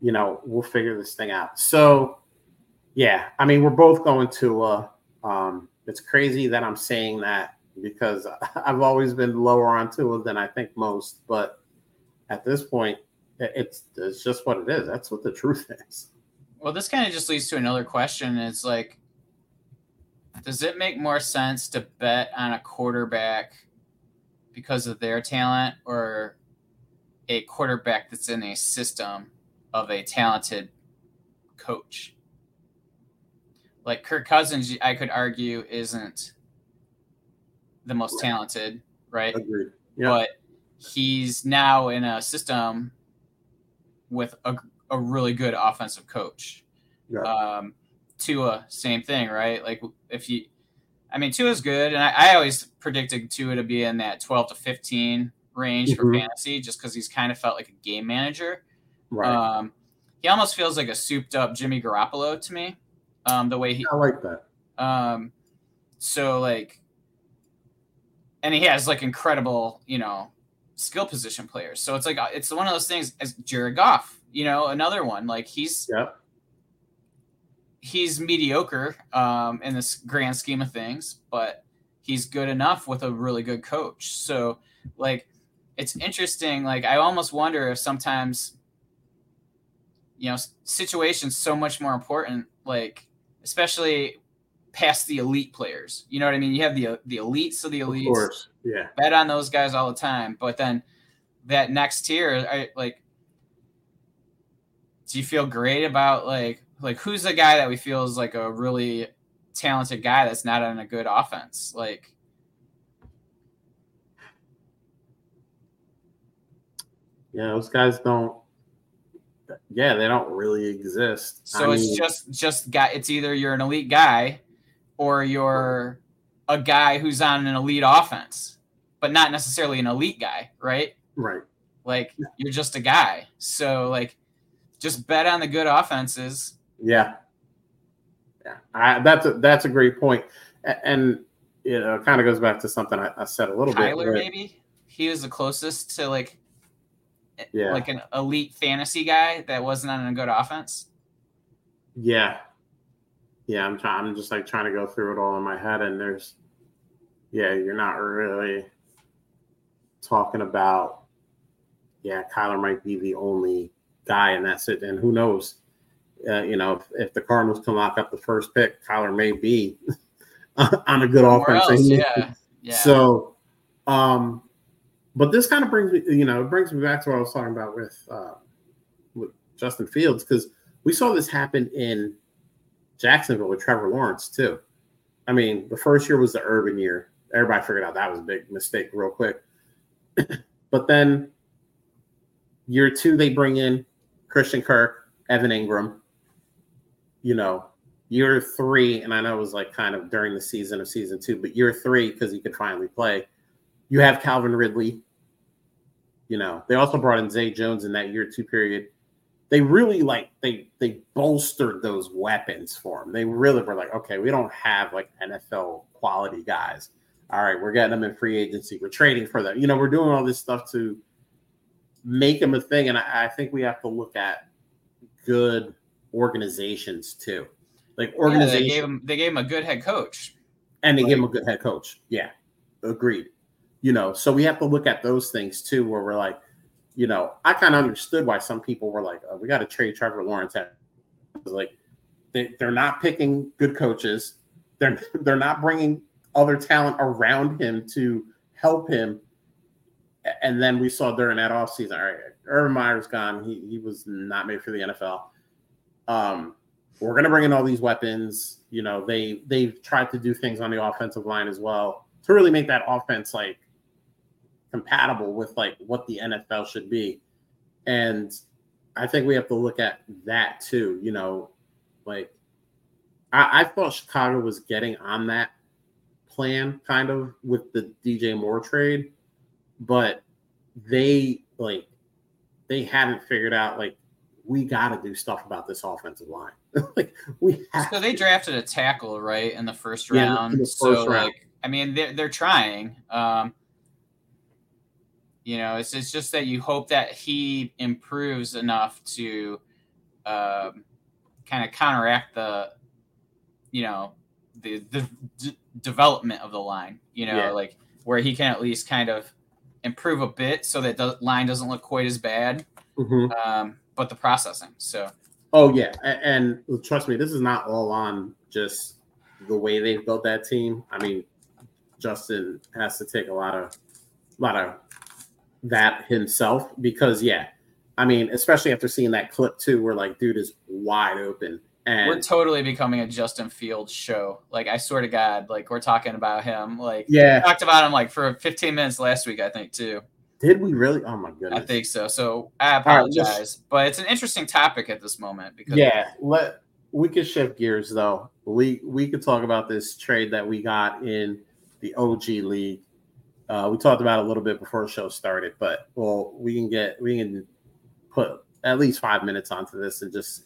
you know we'll figure this thing out. So yeah, I mean we're both going to uh um it's crazy that I'm saying that because (laughs) I've always been lower on Tua than I think most, but at this point, it's it's just what it is. That's what the truth (laughs) is. Well, this kind of just leads to another question. It's like, does it make more sense to bet on a quarterback because of their talent or a quarterback that's in a system of a talented coach? like Kirk Cousins, I could argue isn't the most talented, right? Agreed. Yeah. But he's now in a system with a, a really good offensive coach. Yeah. Um, Tua, same thing, right? Like if you, I mean, Tua's good, and I, I always predicted Tua to be in that 12 to 15 range mm-hmm. for fantasy, just because he's kind of felt like a game manager. Right. Um, he almost feels like a souped up Jimmy Garoppolo to me. Um, the way he, I like that. Um, so like, and he has like incredible, you know, skill position players. So it's like uh, it's one of those things as Jared Goff, you know, another one. Like he's yeah. he's mediocre um, in this grand scheme of things, but he's good enough with a really good coach. So like it's interesting. Like I almost wonder if sometimes you know situations so much more important. Like especially past the elite players. You know what I mean? You have the the elites of the elites. Of course, yeah. Bet on those guys all the time, but then that next tier, I like. Do you feel great about like like who's the guy that we feel is like a really talented guy that's not on a good offense? Like, yeah, those guys don't yeah, they don't really exist. So I it's mean, just just guy. It's either you're an elite guy, or you're a guy who's on an elite offense, but not necessarily an elite guy, right? Right. Like you're just a guy. So like, just bet on the good offenses. Yeah. Yeah, I, that's a that's a great point, and you know, kind of goes back to something I, I said a little bit. Kyler, maybe he was the closest to like yeah. like an elite fantasy guy that wasn't on a good offense? Yeah. yeah, I'm trying. I'm just like trying to go through it all in my head, and there's, yeah, you're not really talking about, yeah, Kyler might be the only guy, and that's it. And who knows, uh, you know, if, if, the Cardinals can lock up the first pick, Kyler may be (laughs) on a good Somewhere offense. Else, yeah. (laughs) yeah. So, um, but this kind of brings me, you know, it brings me back to what I was talking about with uh, with Justin Fields because we saw this happen in Jacksonville with Trevor Lawrence too. I mean, the first year was the Urban year. Everybody figured out that was a big mistake real quick. (clears throat) but then year two, they bring in Christian Kirk, Evan Engram. You know, year three, and I know it was like kind of during the season of season two, but year three, because he could finally play, you have Calvin Ridley. You know, they also brought in Zay Jones in that year two period they really like they they bolstered those weapons for him. They really were like, okay, we don't have like NFL quality guys. All right, we're getting them in free agency. We're trading for them. You know, we're doing all this stuff to make them a thing. And I, I think we have to look at good organizations too. Like organizations. Yeah, they gave him they gave him a good head coach. And they like, gave him a good head coach. Yeah. Agreed. You know, so we have to look at those things too, where we're like, you know, I kind of understood why some people were like, oh, we got to trade Trevor Lawrence. Like, they, they're not picking good coaches. They're (laughs) they're not bringing other talent around him to help him. And then we saw during that offseason, all right, Urban Meyer's gone. He, he was not made for the NFL. Um, we're to bring in all these weapons. You know, they they've tried to do things on the offensive line as well to really make that offense like compatible with like what the NFL should be. And I think we have to look at that too. You know, like I, I thought Chicago was getting on that plan kind of with the DJ Moore trade, but they like they haven't figured out like we got to do stuff about this offensive line. (laughs) like we have so they drafted a tackle right in the first round. Yeah, the first so round. like I mean they're they're trying. Um, you know, it's, it's just that you hope that he improves enough to um, kind of counteract the, you know, the the d- development of the line. You know, yeah. like where he can at least kind of improve a bit so that the line doesn't look quite as bad. Mm-hmm. Um, but the processing. So. Oh yeah, and, and trust me, this is not all on just the way they've built that team. I mean, Justin has to take a lot of a lot of that himself because yeah, I mean, especially after seeing that clip too, where like dude is wide open. And we're totally becoming a Justin Fields show. Like I swear to God, like we're talking about him. Like yeah, talked about him like for 15 minutes last week, I think too. Did we really? Oh my goodness. I think so. So I apologize, right, just, but it's an interesting topic at this moment because yeah, let we could shift gears though. We we could talk about this trade that we got in the OG league uh, we talked about a little bit before the show started, but well, we can get we can put at least five minutes onto this and just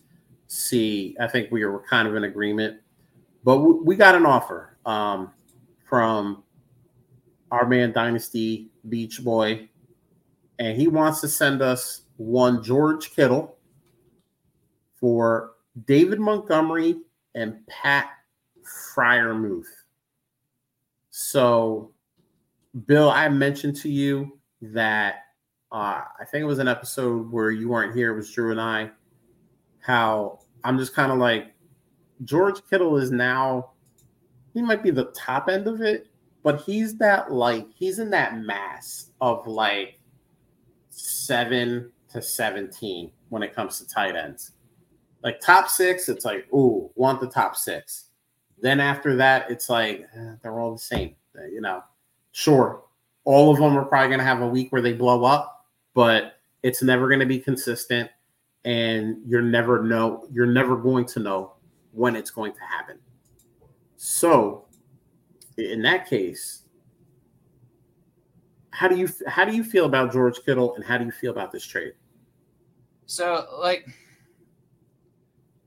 see. I think we were kind of in agreement, but we, got an offer um, from our man Dynasty Beach Boy, and he wants to send us one George Kittle for David Montgomery and Pat Freiermuth. So Bill, I mentioned to you that uh, I think it was an episode where you weren't here. It was Drew and I. How I'm just kind of like George Kittle is now. He might be the top end of it, but he's that like he's in that mass of like seven to seventeen when it comes to tight ends. Like top six, it's like ooh, want the top six. Then after that, it's like eh, they're all the same. You know, Sure, all of them are probably going to have a week where they blow up, but it's never going to be consistent, and you're never know you're never going to know when it's going to happen. So, in that case, how do you how do you feel about George Kittle, and how do you feel about this trade? So, like,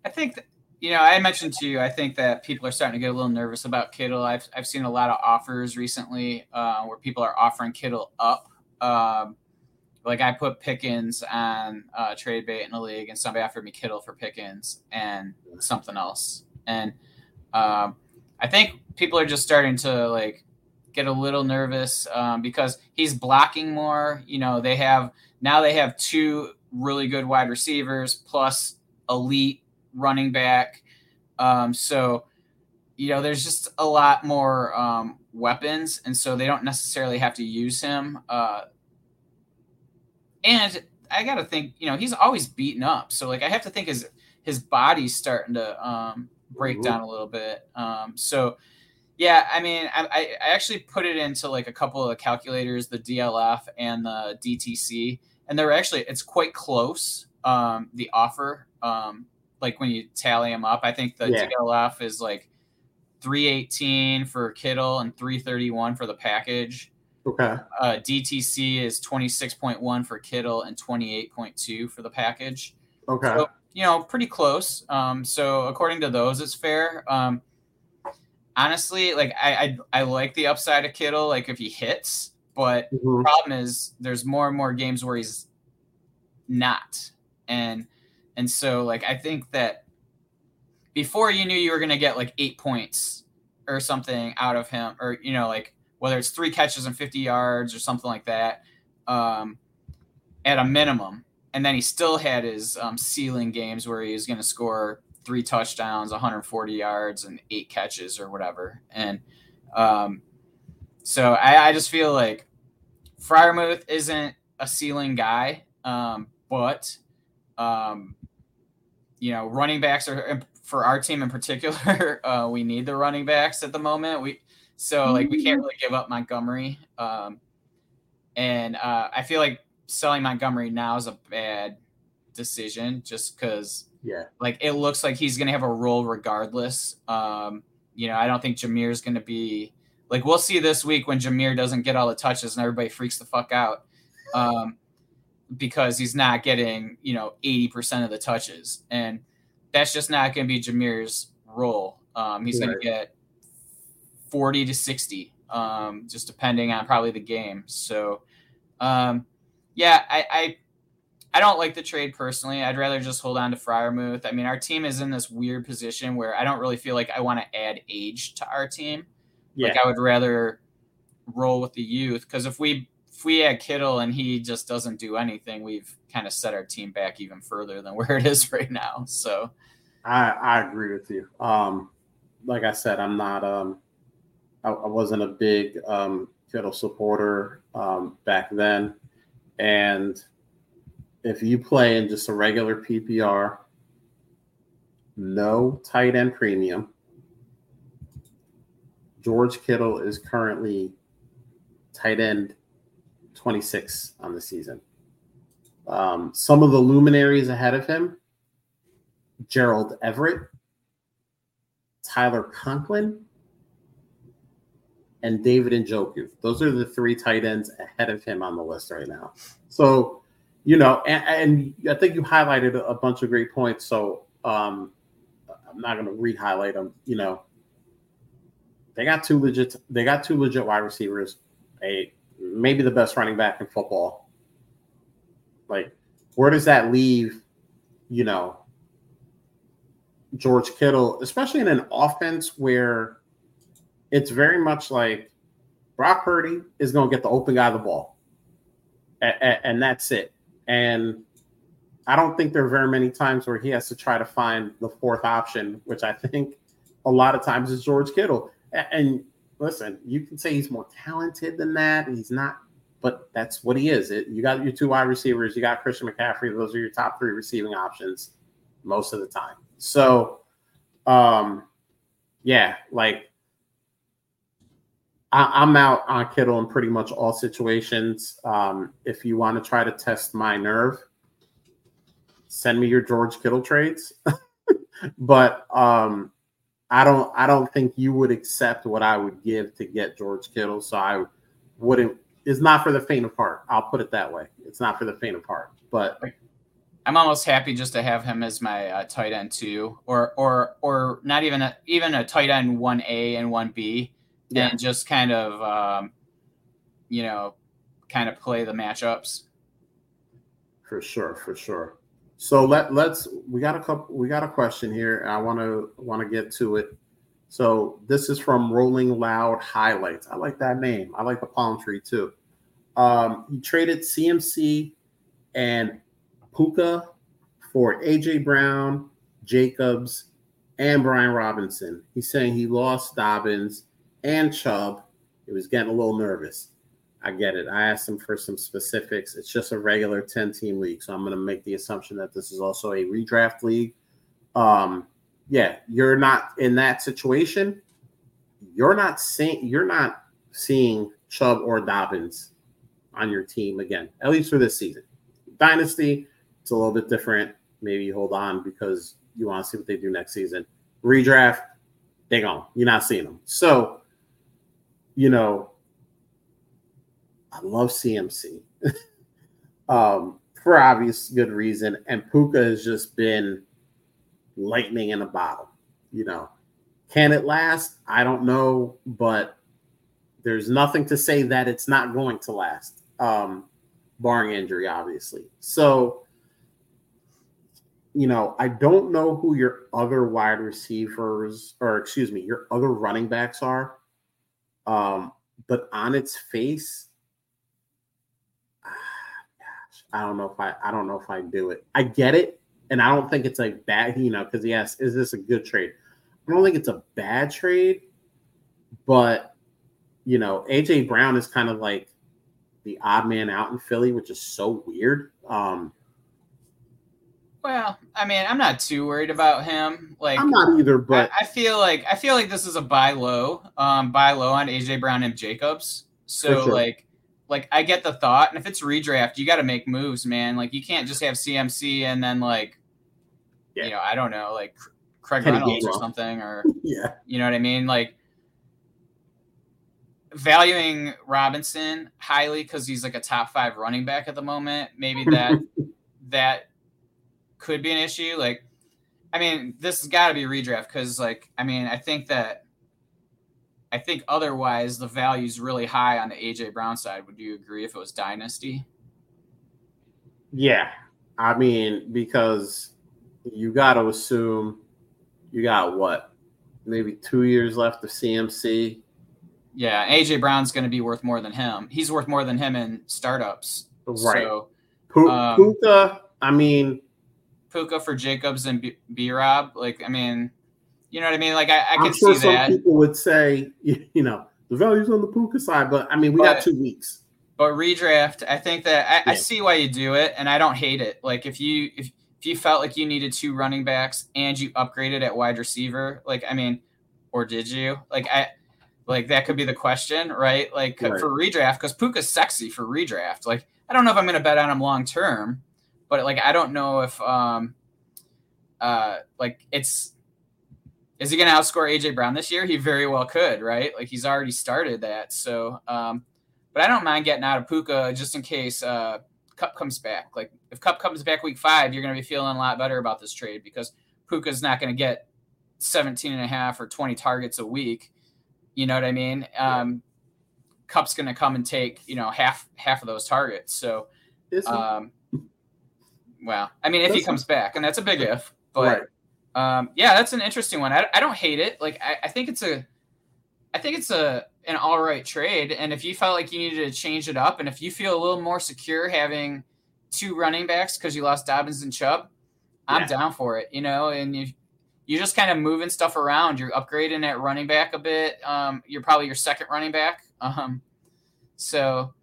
I think you know, I mentioned to you, I think that people are starting to get a little nervous about Kittle. I've, I've seen a lot of offers recently uh, where people are offering Kittle up. Um, like I put Pickens on uh, trade bait in the league, and somebody offered me Kittle for Pickens and something else. And Um, I think people are just starting to like get a little nervous um, because he's blocking more. You know, they have now they have two really good wide receivers plus elite running back. Um, so, you know, there's just a lot more um, weapons, and so they don't necessarily have to use him. Uh, and I got to think, you know, he's always beaten up. So, like, I have to think his his body's starting to um, break Ooh. down a little bit. Um, so, yeah, I mean, I, I actually put it into like a couple of calculators, the DLF and the DTC, and they're actually it's quite close. Um, the offer, um, like when you tally them up, I think the yeah. DLF is like 318 for Kittle and 331 for the package. Okay. Uh, DTC is 26.1 for Kittle and 28.2 for the package. Okay. So, you know, pretty close. Um, so according to those, it's fair. Um, honestly, like I, I, I like the upside of Kittle, like if he hits, but mm-hmm. the problem is there's more and more games where he's not, and and so like I think that before you knew you were gonna get like eight points or something out of him, or you know like whether it's three catches and 50 yards or something like that, um, at a minimum. And then he still had his um, ceiling games where he was going to score three touchdowns, 140 yards, and eight catches or whatever. And um, so I, I, just feel like Freiermuth isn't a ceiling guy, um, but um, you know, running backs are for our team in particular. (laughs) Uh, we need the running backs at the moment. We so like we can't mm-hmm. really give up Montgomery, um, and uh, I feel like selling Montgomery now is a bad decision just because yeah. Like it looks like he's going to have a role regardless. Um, you know, I don't think going to be like we'll see this week when Jahmyr doesn't get all the touches and everybody freaks the fuck out. Um, because he's not getting, you know, 80% of the touches. And that's just not going to be Jahmyr's role. Um, he's right. going to get 40 to 60, um, just depending on probably the game. So, um, yeah, I, I I don't like the trade personally. I'd rather just hold on to Freiermuth. I mean, our team is in this weird position where I don't really feel like I want to add age to our team. Yeah. Like I would rather roll with the youth because if we if we add Kittle and he just doesn't do anything, we've kind of set our team back even further than (laughs) where it is right now. So I I agree with you. Um, like I said, I'm not um I, I wasn't a big um Kittle supporter um back then, and if you play in just a regular PPR, no tight end premium, George Kittle is currently tight end 26 on the season. Um, some of the luminaries ahead of him Gerald Everett, Tyler Conklin, and David and Njoku. Those are the three tight ends ahead of him on the list right now. So you know, and, and, I think you highlighted a bunch of great points. So um, I'm not going to re-highlight them. You know, they got two legit. They got two legit wide receivers. A maybe the best running back in football. Like, where does that leave? You know, George Kittle, especially in an offense where it's very much like Brock Purdy is going to get the open guy the ball, and, and that's it. And I don't think there are very many times where he has to try to find the fourth option, which I think a lot of times is George Kittle. And listen, you can say he's more talented than that. He's not, but that's what he is. It, you got your two wide receivers, you got Christian McCaffrey. Those are your top three receiving options most of the time. So, um, yeah, like I, am out on Kittle in pretty much all situations. Um, if you want to try to test my nerve, send me your George Kittle trades. (laughs) but um, I don't I don't think you would accept what I would give to get George Kittle. So I wouldn't. It's not for the faint of heart. I'll put it that way. It's not for the faint of heart. But I'm almost happy just to have him as my uh, tight end two, or or or not even a, even a tight end one A and one B yeah. and just kind of um, you know kind of play the matchups for sure for sure so let let's we got a couple we got a question here i want to want to get to it So this is from Rolling Loud Highlights. I like that name. I like the palm tree too. Um, he traded CMC and Puka for AJ Brown, Jacobs, and Brian Robinson. He's saying he lost Dobbins and Chubb. it was getting a little nervous. I get it. I asked him for some specifics. It's just a regular 10 team league. So I'm going to make the assumption that this is also a redraft league. Um, yeah, you're not in that situation. You're not seeing you're not seeing Chubb or Dobbins on your team again, at least for this season. Dynasty, it's a little bit different. Maybe you hold on because you want to see what they do next season. Redraft, they gone. You're not seeing them. So, you know, I love CMC (laughs) um, for obvious good reason, and Puka has just been lightning in a bottle. You know, can it last? I don't know, but there's nothing to say that it's not going to last, um, barring injury, obviously. So, you know, I don't know who your other wide receivers, or excuse me, your other running backs are. Um, but on its face, (sighs) I don't know if I I don't know if I do it. I get it and I don't think it's a bad, you know, because yes, is this a good trade? I don't think it's a bad trade, but you know, AJ Brown is kind of like the odd man out in Philly, which is so weird. Um, well, I mean, I'm not too worried about him. Like, I'm not either, but I, I feel like I feel like this is a buy low, um, buy low on AJ Brown and Jacobs. So sure. like, like I get the thought, and if it's redraft, you got to make moves, man. Like, you can't just have CMC and then like yeah. you know, I don't know, like Craig Kenny Reynolds or something, or (laughs) yeah, you know what I mean, like valuing Robinson highly because he's like a top five running back at the moment. Maybe that (laughs) that could be an issue. Like, I mean, this has got to be redraft because, like, I mean, I think that I think otherwise the value is really high on the AJ Brown side. Would you agree if it was dynasty? Yeah, I mean because you got to assume you got what maybe two years left of CMC. Yeah, AJ Brown's going to be worth more than him. He's worth more than him in startups. Right. So, P- um, Puka, I mean, Puka for Jacobs and B Rob. Like, I mean, you know what I mean? Like, I, I can sure see some that. People would say, you know, the value's on the Puka side, but I mean, we but, got two weeks. But redraft, I think that I, yeah. I see why you do it, and I don't hate it. Like, if you if if you felt like you needed two running backs and you upgraded at wide receiver, like I mean, or did you? Like I like that could be the question, right? Like right. for redraft, because Puka's sexy for redraft. Like I don't know if I'm gonna bet on him long term, but like I don't know if um uh like it's is he gonna outscore AJ Brown this year? He very well could, right? Like he's already started that. So um but I don't mind getting out of Puka just in case uh Kupp comes back. Like if Kupp comes back week five, you're going to be feeling a lot better about this trade because Puka's not going to get 17 and a half or 20 targets a week. You know what I mean? Um, Kupp's going to come and take, you know, half, half of those targets. So, um, well, I mean, if he comes back and that's a big if, but, right. um, yeah, that's an interesting one. I, I don't hate it. Like, I, I think it's a, I think it's a, an all right trade. And if you felt like you needed to change it up, and if you feel a little more secure having two running backs because you lost Dobbins and Chubb, I'm yeah. down for it. You know, and you you're just kind of moving stuff around. You're upgrading at running back a bit. Um, you're probably your second running back. Um, so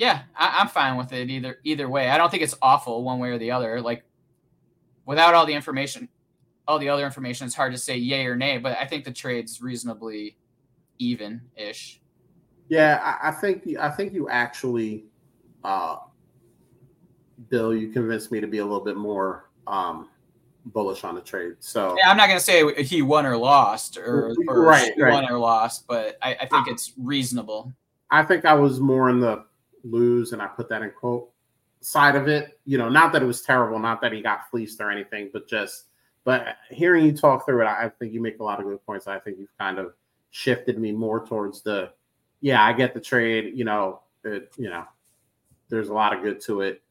yeah, I, am fine with it either either way. I don't think it's awful one way or the other. Like without all the information, all the other information, it's hard to say yay or nay. But I think the trade's reasonably even ish. Yeah, I, I, think I think you actually, uh, Bill, you convinced me to be a little bit more um, bullish on the trade. So yeah, I'm not going to say he won or lost or, or right, right. won or lost, but I, I think it's reasonable. I think I was more in the lose, and I put that in quote side of it. You know, not that it was terrible, not that he got fleeced or anything, but just but hearing you talk through it, I think you make a lot of good points. I think you've kind of shifted me more towards the yeah, I get the trade, you know, it, you know, there's a lot of good to it.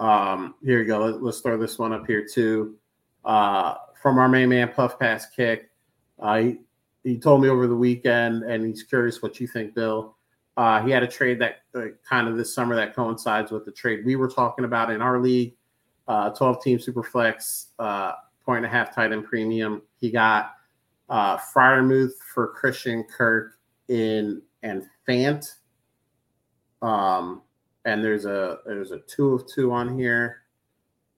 Um, here you go. Let, us throw this one up here too. Uh, from our main man, Puff Pass Kick. Uh, he, he told me over the weekend, and he's curious what you think, Bill. Uh, he had a trade that uh, kind of this summer that coincides with the trade we were talking about in our league, uh, 12 team super flex, uh, point and a half tight end premium. He got uh, Freiermuth for Christian Kirk in and Fant. Um, and there's a there's a two of two on here.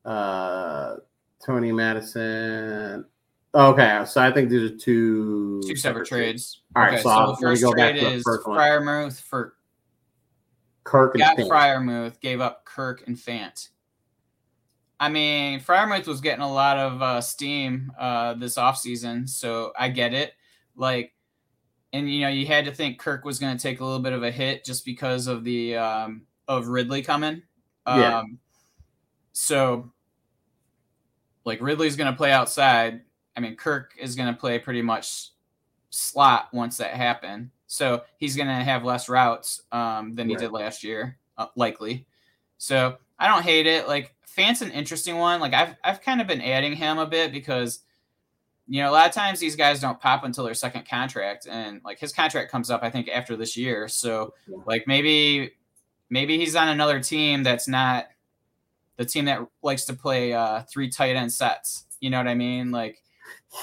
Uh, Toney Mattison. Okay, so I think these are two two separate trades. All right, okay, so, so the first go trade is. Freiermuth for Kirk and got Fant. Freiermuth, gave up Kirk and Fant. I mean, Freiermuth was getting a lot of uh, steam uh, this offseason, so I get it. Like, and you know, you had to think Kirk was going to take a little bit of a hit just because of the um, of Ridley coming. Um, Yeah. So, like Ridley's going to play outside. I mean, Kirk is going to play pretty much slot once that happened. So he's going to have less routes um, than he Right. did last year, uh, likely. So I don't hate it. Like Fant's an interesting one. Like I've I've kind of been adding him a bit because you know a lot of times these guys don't pop until their second contract, and like his contract comes up I think after this year. So Yeah. like maybe maybe he's on another team that's not the team that likes to play uh, three tight end sets. You know what I mean? Like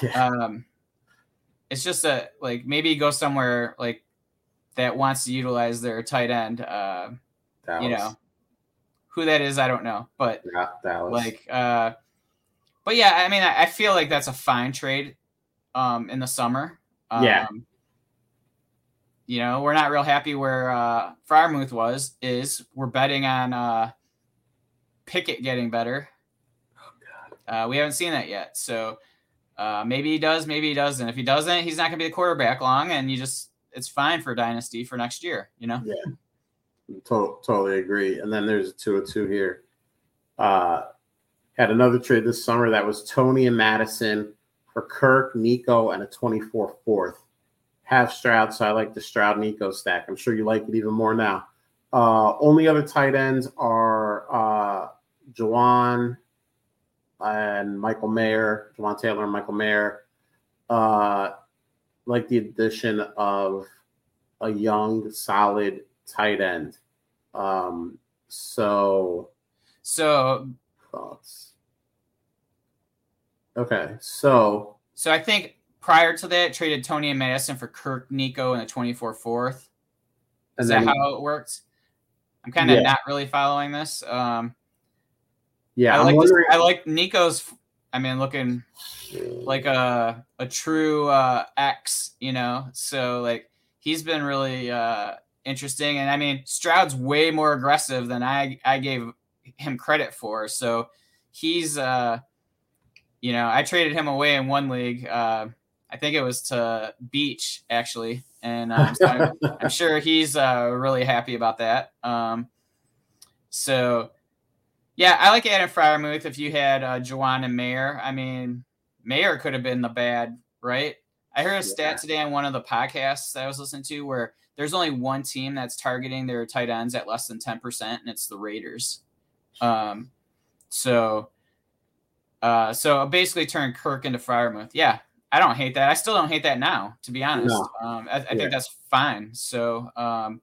Yeah. um it's just a like maybe go somewhere like that wants to utilize their tight end uh you know who that is i don't know but Yeah, Dallas. like uh but yeah i mean i, I feel like that's a fine trade um in the summer um, Yeah. you know we're not real happy where uh Freiermuth was is we're betting on uh pickett getting better uh, we haven't seen that yet so uh, maybe he does, maybe he doesn't. If he doesn't, he's not going to be the quarterback long, and you just it's fine for dynasty for next year. You know, To- totally agree. And then there's a two or two here. Uh, had another trade this summer that was Toney and Mattison for Kirk, Nico, and a 24 fourth. Half Stroud, so I like the Stroud Nico stack. I'm sure you like it even more now. Uh, only other tight ends are uh, Jawan and Michael Mayer, Jawan Taylor and Michael Mayer. Uh, like the addition of a young, solid tight end. Um, so so thoughts. Okay, so so I think prior to that, traded Toney and Mattison for Kirk, Nico, and the twenty four fourth. Is that how it worked? I'm kind of Yeah. not really following this. Um, yeah, I like this. I like Nico's. I mean, looking like a a true uh, X, you know. So like he's been really uh, interesting, and I mean Stroud's way more aggressive than I I gave him credit for. So he's uh, you know I traded him away in one league. Uh, I think it was to Beach actually, and um, so I'm, (laughs) I'm sure he's uh, really happy about that. Um, so. Yeah, I like Adam Freiermuth if you had uh, Jawan and Mayer. I mean, Mayer could have been the bad, right? I heard a stat today on one of the podcasts that I was listening to where there's only one team that's targeting their tight ends at less than 10%, and it's the Raiders. Um, so, uh, so basically turned Kirk into Freiermuth. Yeah, I don't hate that. I still don't hate that now, to be honest. No. Um, I, I Yeah. think that's fine. So, um,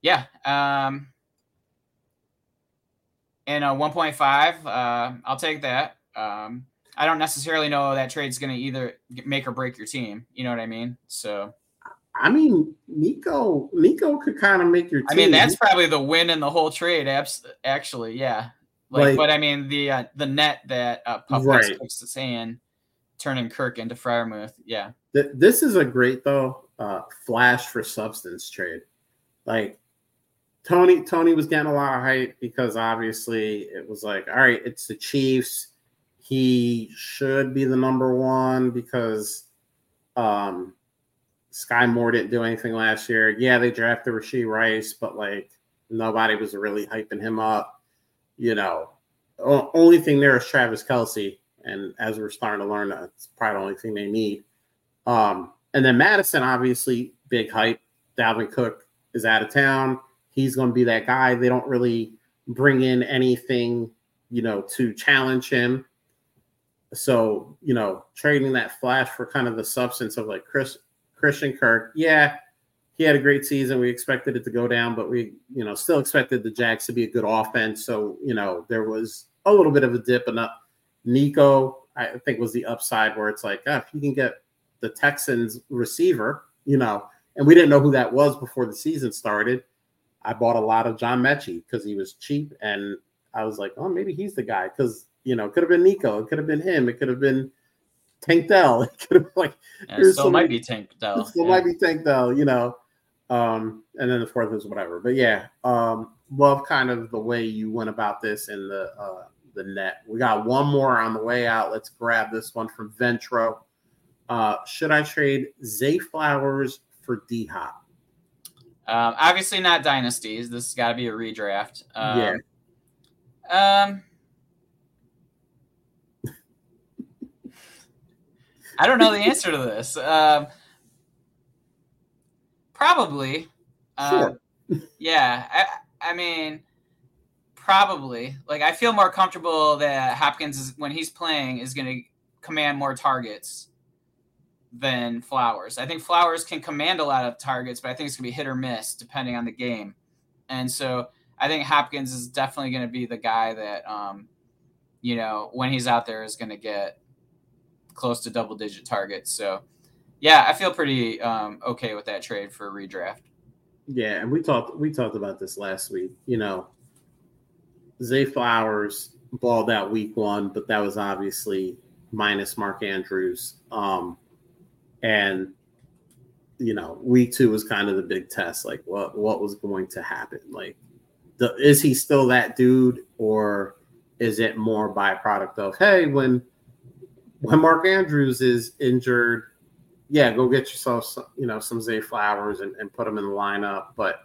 yeah. Um, and a 1.5, uh, I'll take that. Um, I don't necessarily know that trade's going to either make or break your team. You know what I mean? So, I mean, Nico, Nico could kind of make your. Team. I mean, that's probably the win in the whole trade. Abs- actually, yeah. Like, Like- but I mean, the uh, the net that uh, Puff Right. picks the saying, turning Kirk into Freiermuth. Yeah, Th- this is a great though uh, flash for substance trade. Like Toney, Toney was getting a lot of hype because obviously it was like, all right, it's the Chiefs. He should be the number one because um, Skyy Moore didn't do anything last year. Yeah, they drafted Rashee Rice, but like nobody was really hyping him up. You know, o- only thing there is Travis Kelce, and as we're starting to learn, that's probably the only thing they need. Um, and then Mattison, obviously, big hype. Dalvin Cook is out of town. He's going to be that guy. They don't really bring in anything, you know, to challenge him. so you know, trading that flash for kind of the substance of like Chris Christian Kirk, yeah, he had a great season. We expected it to go down, but we, you know, still expected the Jags to be a good offense. So, you know, there was a little bit of a dip and up. Uh, Nico, I think, was the upside where it's like, oh, if you can get the Texans receiver, you know, and we didn't know who that was before the season started. I bought a lot of John Metchie because he was cheap, and I was like, oh, maybe he's the guy because you know, it could have been Nico, it could have been him, it could have been Tank Dell, (laughs) it could have been like. Yeah, it still might be Tank Dell. (laughs) Still yeah. might be Tank Dell, you know. Um, and then the fourth is whatever. But yeah, um, love kind of the way you went about this in the uh, the net. We got one more on the way out. Let's grab this one from Ventro. Uh, should I trade Zay Flowers for D Hop? Um, obviously not dynasties. This has got to be a redraft. Um, yeah. Um. I don't know the answer to this. Um, Probably. Sure. Uh, yeah. I, I mean, probably. Like, I feel more comfortable that Hopkins, is, when he's playing, is going to command more targets than Flowers. I think Flowers can command a lot of targets, but I think it's going to be hit or miss depending on the game. And so I think Hopkins is definitely going to be the guy that, um, you know, when he's out there is going to get close to double digit targets. So yeah, I feel pretty um, okay with that trade for redraft. Yeah, and we talked we talked about this last week. You know, Zay Flowers balled out week one, but that was obviously minus Mark Andrews. Um, and you know, week two was kind of the big test. Like, what what was going to happen? Like, the, is he still that dude, or is it more byproduct of hey, when when Mark Andrews is injured, yeah, go get yourself some, you know, some Zay Flowers and, and put them in the lineup. But,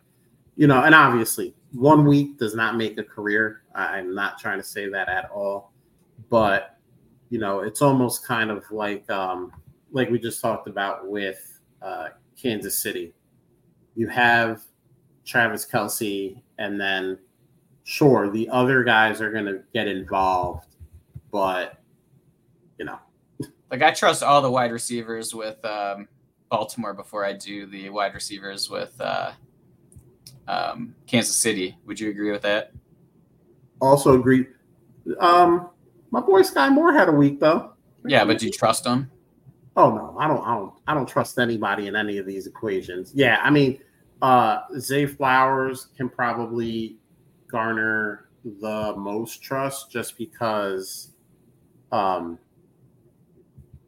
you know, and obviously one week does not make a career. I'm not trying to say that at all. But, you know, it's almost kind of like um, like we just talked about with uh, Kansas City. You have Travis Kelce, and then sure, the other guys are going to get involved, but you know, like I trust all the wide receivers with um, Baltimore before I do the wide receivers with uh, um, Kansas City. Would you agree with that? Also agree. Um, my boy Skyy Moore had a week though. Yeah, but do you trust him? Oh no, I don't. I don't. I don't trust anybody in any of these equations. Yeah, I mean, uh, Zay Flowers can probably garner the most trust just because um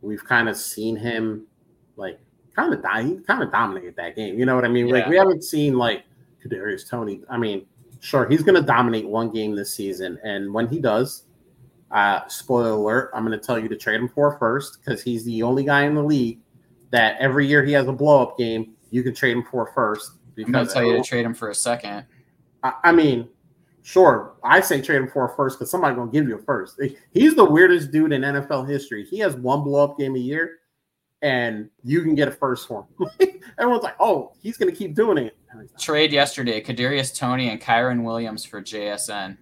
we've kind of seen him like kind of die. He kind of dominated that game. You know what I mean? Yeah. Like we haven't seen like Kadarius Toney. I mean, sure, he's going to dominate one game this season, and when he does, uh, spoiler alert, I'm going to tell you to trade him for first because he's the only guy in the league that every year he has a blow up game, you can trade him for first. Because I'm going to tell you to trade him for a second. I, I mean, Sure, I say trade him for a first because somebody's gonna give you a first. He's the weirdest dude in NFL history. He has one blow up game a year, and you can get a first for him. (laughs) Everyone's like, "Oh, he's gonna keep doing it." Trade yesterday: Kadarius Toney and Kyren Williams for JSN.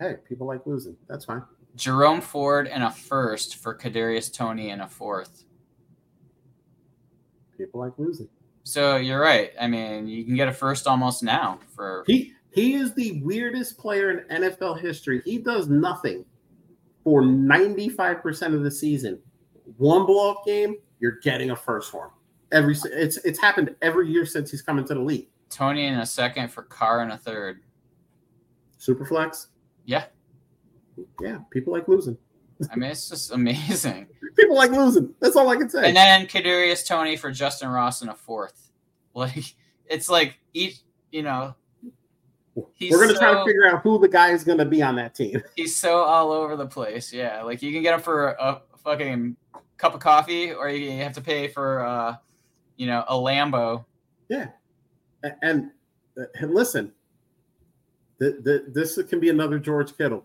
Hey, people like losing. That's fine. Jerome Ford and a first for Kadarius Toney and a fourth. People like losing. So you're right. I mean, you can get a first almost now for he he is the weirdest player in NFL history. He does nothing for 95% of the season. One blow up game, you're getting a first for him. Every it's it's happened every year since he's come into the league. Toney in a second for Carr in a third. Superflex? Yeah. Yeah, people like losing. I mean, it's just amazing. (laughs) people like losing. That's all I can say. And then Kadarius Toney for Justyn Ross in a fourth. (laughs) Like it's like each, you know, He's We're gonna so, try to figure out who the guy is gonna be on that team. (laughs) He's so all over the place. Yeah, like you can get him for a fucking cup of coffee, or you have to pay for, uh, you know, a Lambo. Yeah, and, and listen, the, the, this can be another George Kittle.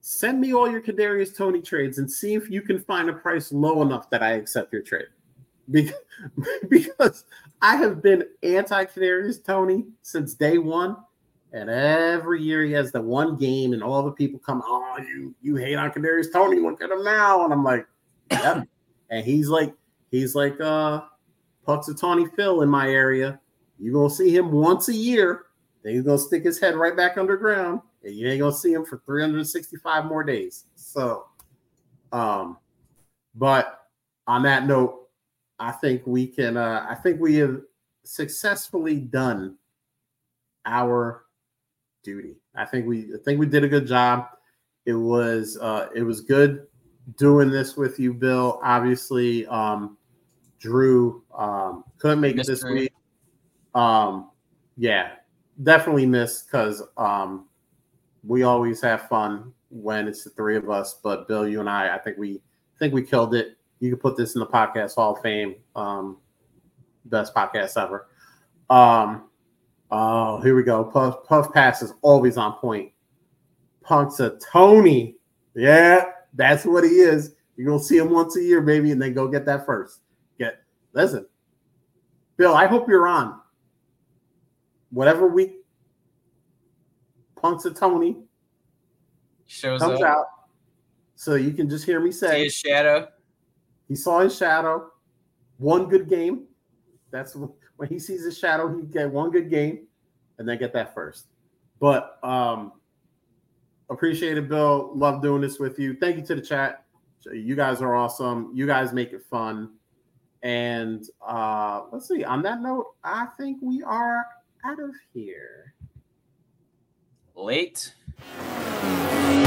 Send me all your Kadarius Toney trades and see if you can find a price low enough that I accept your trade. Because, (laughs) because I have been anti Kadarius Toney since day one And every year he has the one game, and all the people come, Oh, you you hate on Kadarius Toney, look at him now. And I'm like, Yep. and he's like, he's like uh Punxsutawney Phil in my area. You're gonna see him once a year, then he's gonna stick his head right back underground, and you ain't gonna see him for 365 more days. So um, but on that note, I think we can uh I think we have successfully done our duty. I think we I think we did a good job. It was uh it was good doing this with you, Bill. Obviously, um Drew um couldn't make it this week. Um yeah, definitely missed because um we always have fun when it's the three of us, but Bill, you and I, I think we I think we killed it. You can put this in the podcast Hall of Fame. Um best podcast ever. Um Oh, here we go. Puff Puff Pass is always on point. Punk's a Tony. Yeah, that's what he is. You're gonna see him once a year, baby, and then go get that first. Get listen. Bill, I hope you're on. Whatever week Punk's a Tony shows comes up. out. So you can just hear me say see his shadow. He saw his shadow. One good game. That's when he sees his shadow, he get one good game and then get that first. But um appreciate it, Bill. Love doing this with you. Thank you to the chat. You guys are awesome. You guys make it fun. And uh let's see. On that note, I think we are out of here. Late. Hmm.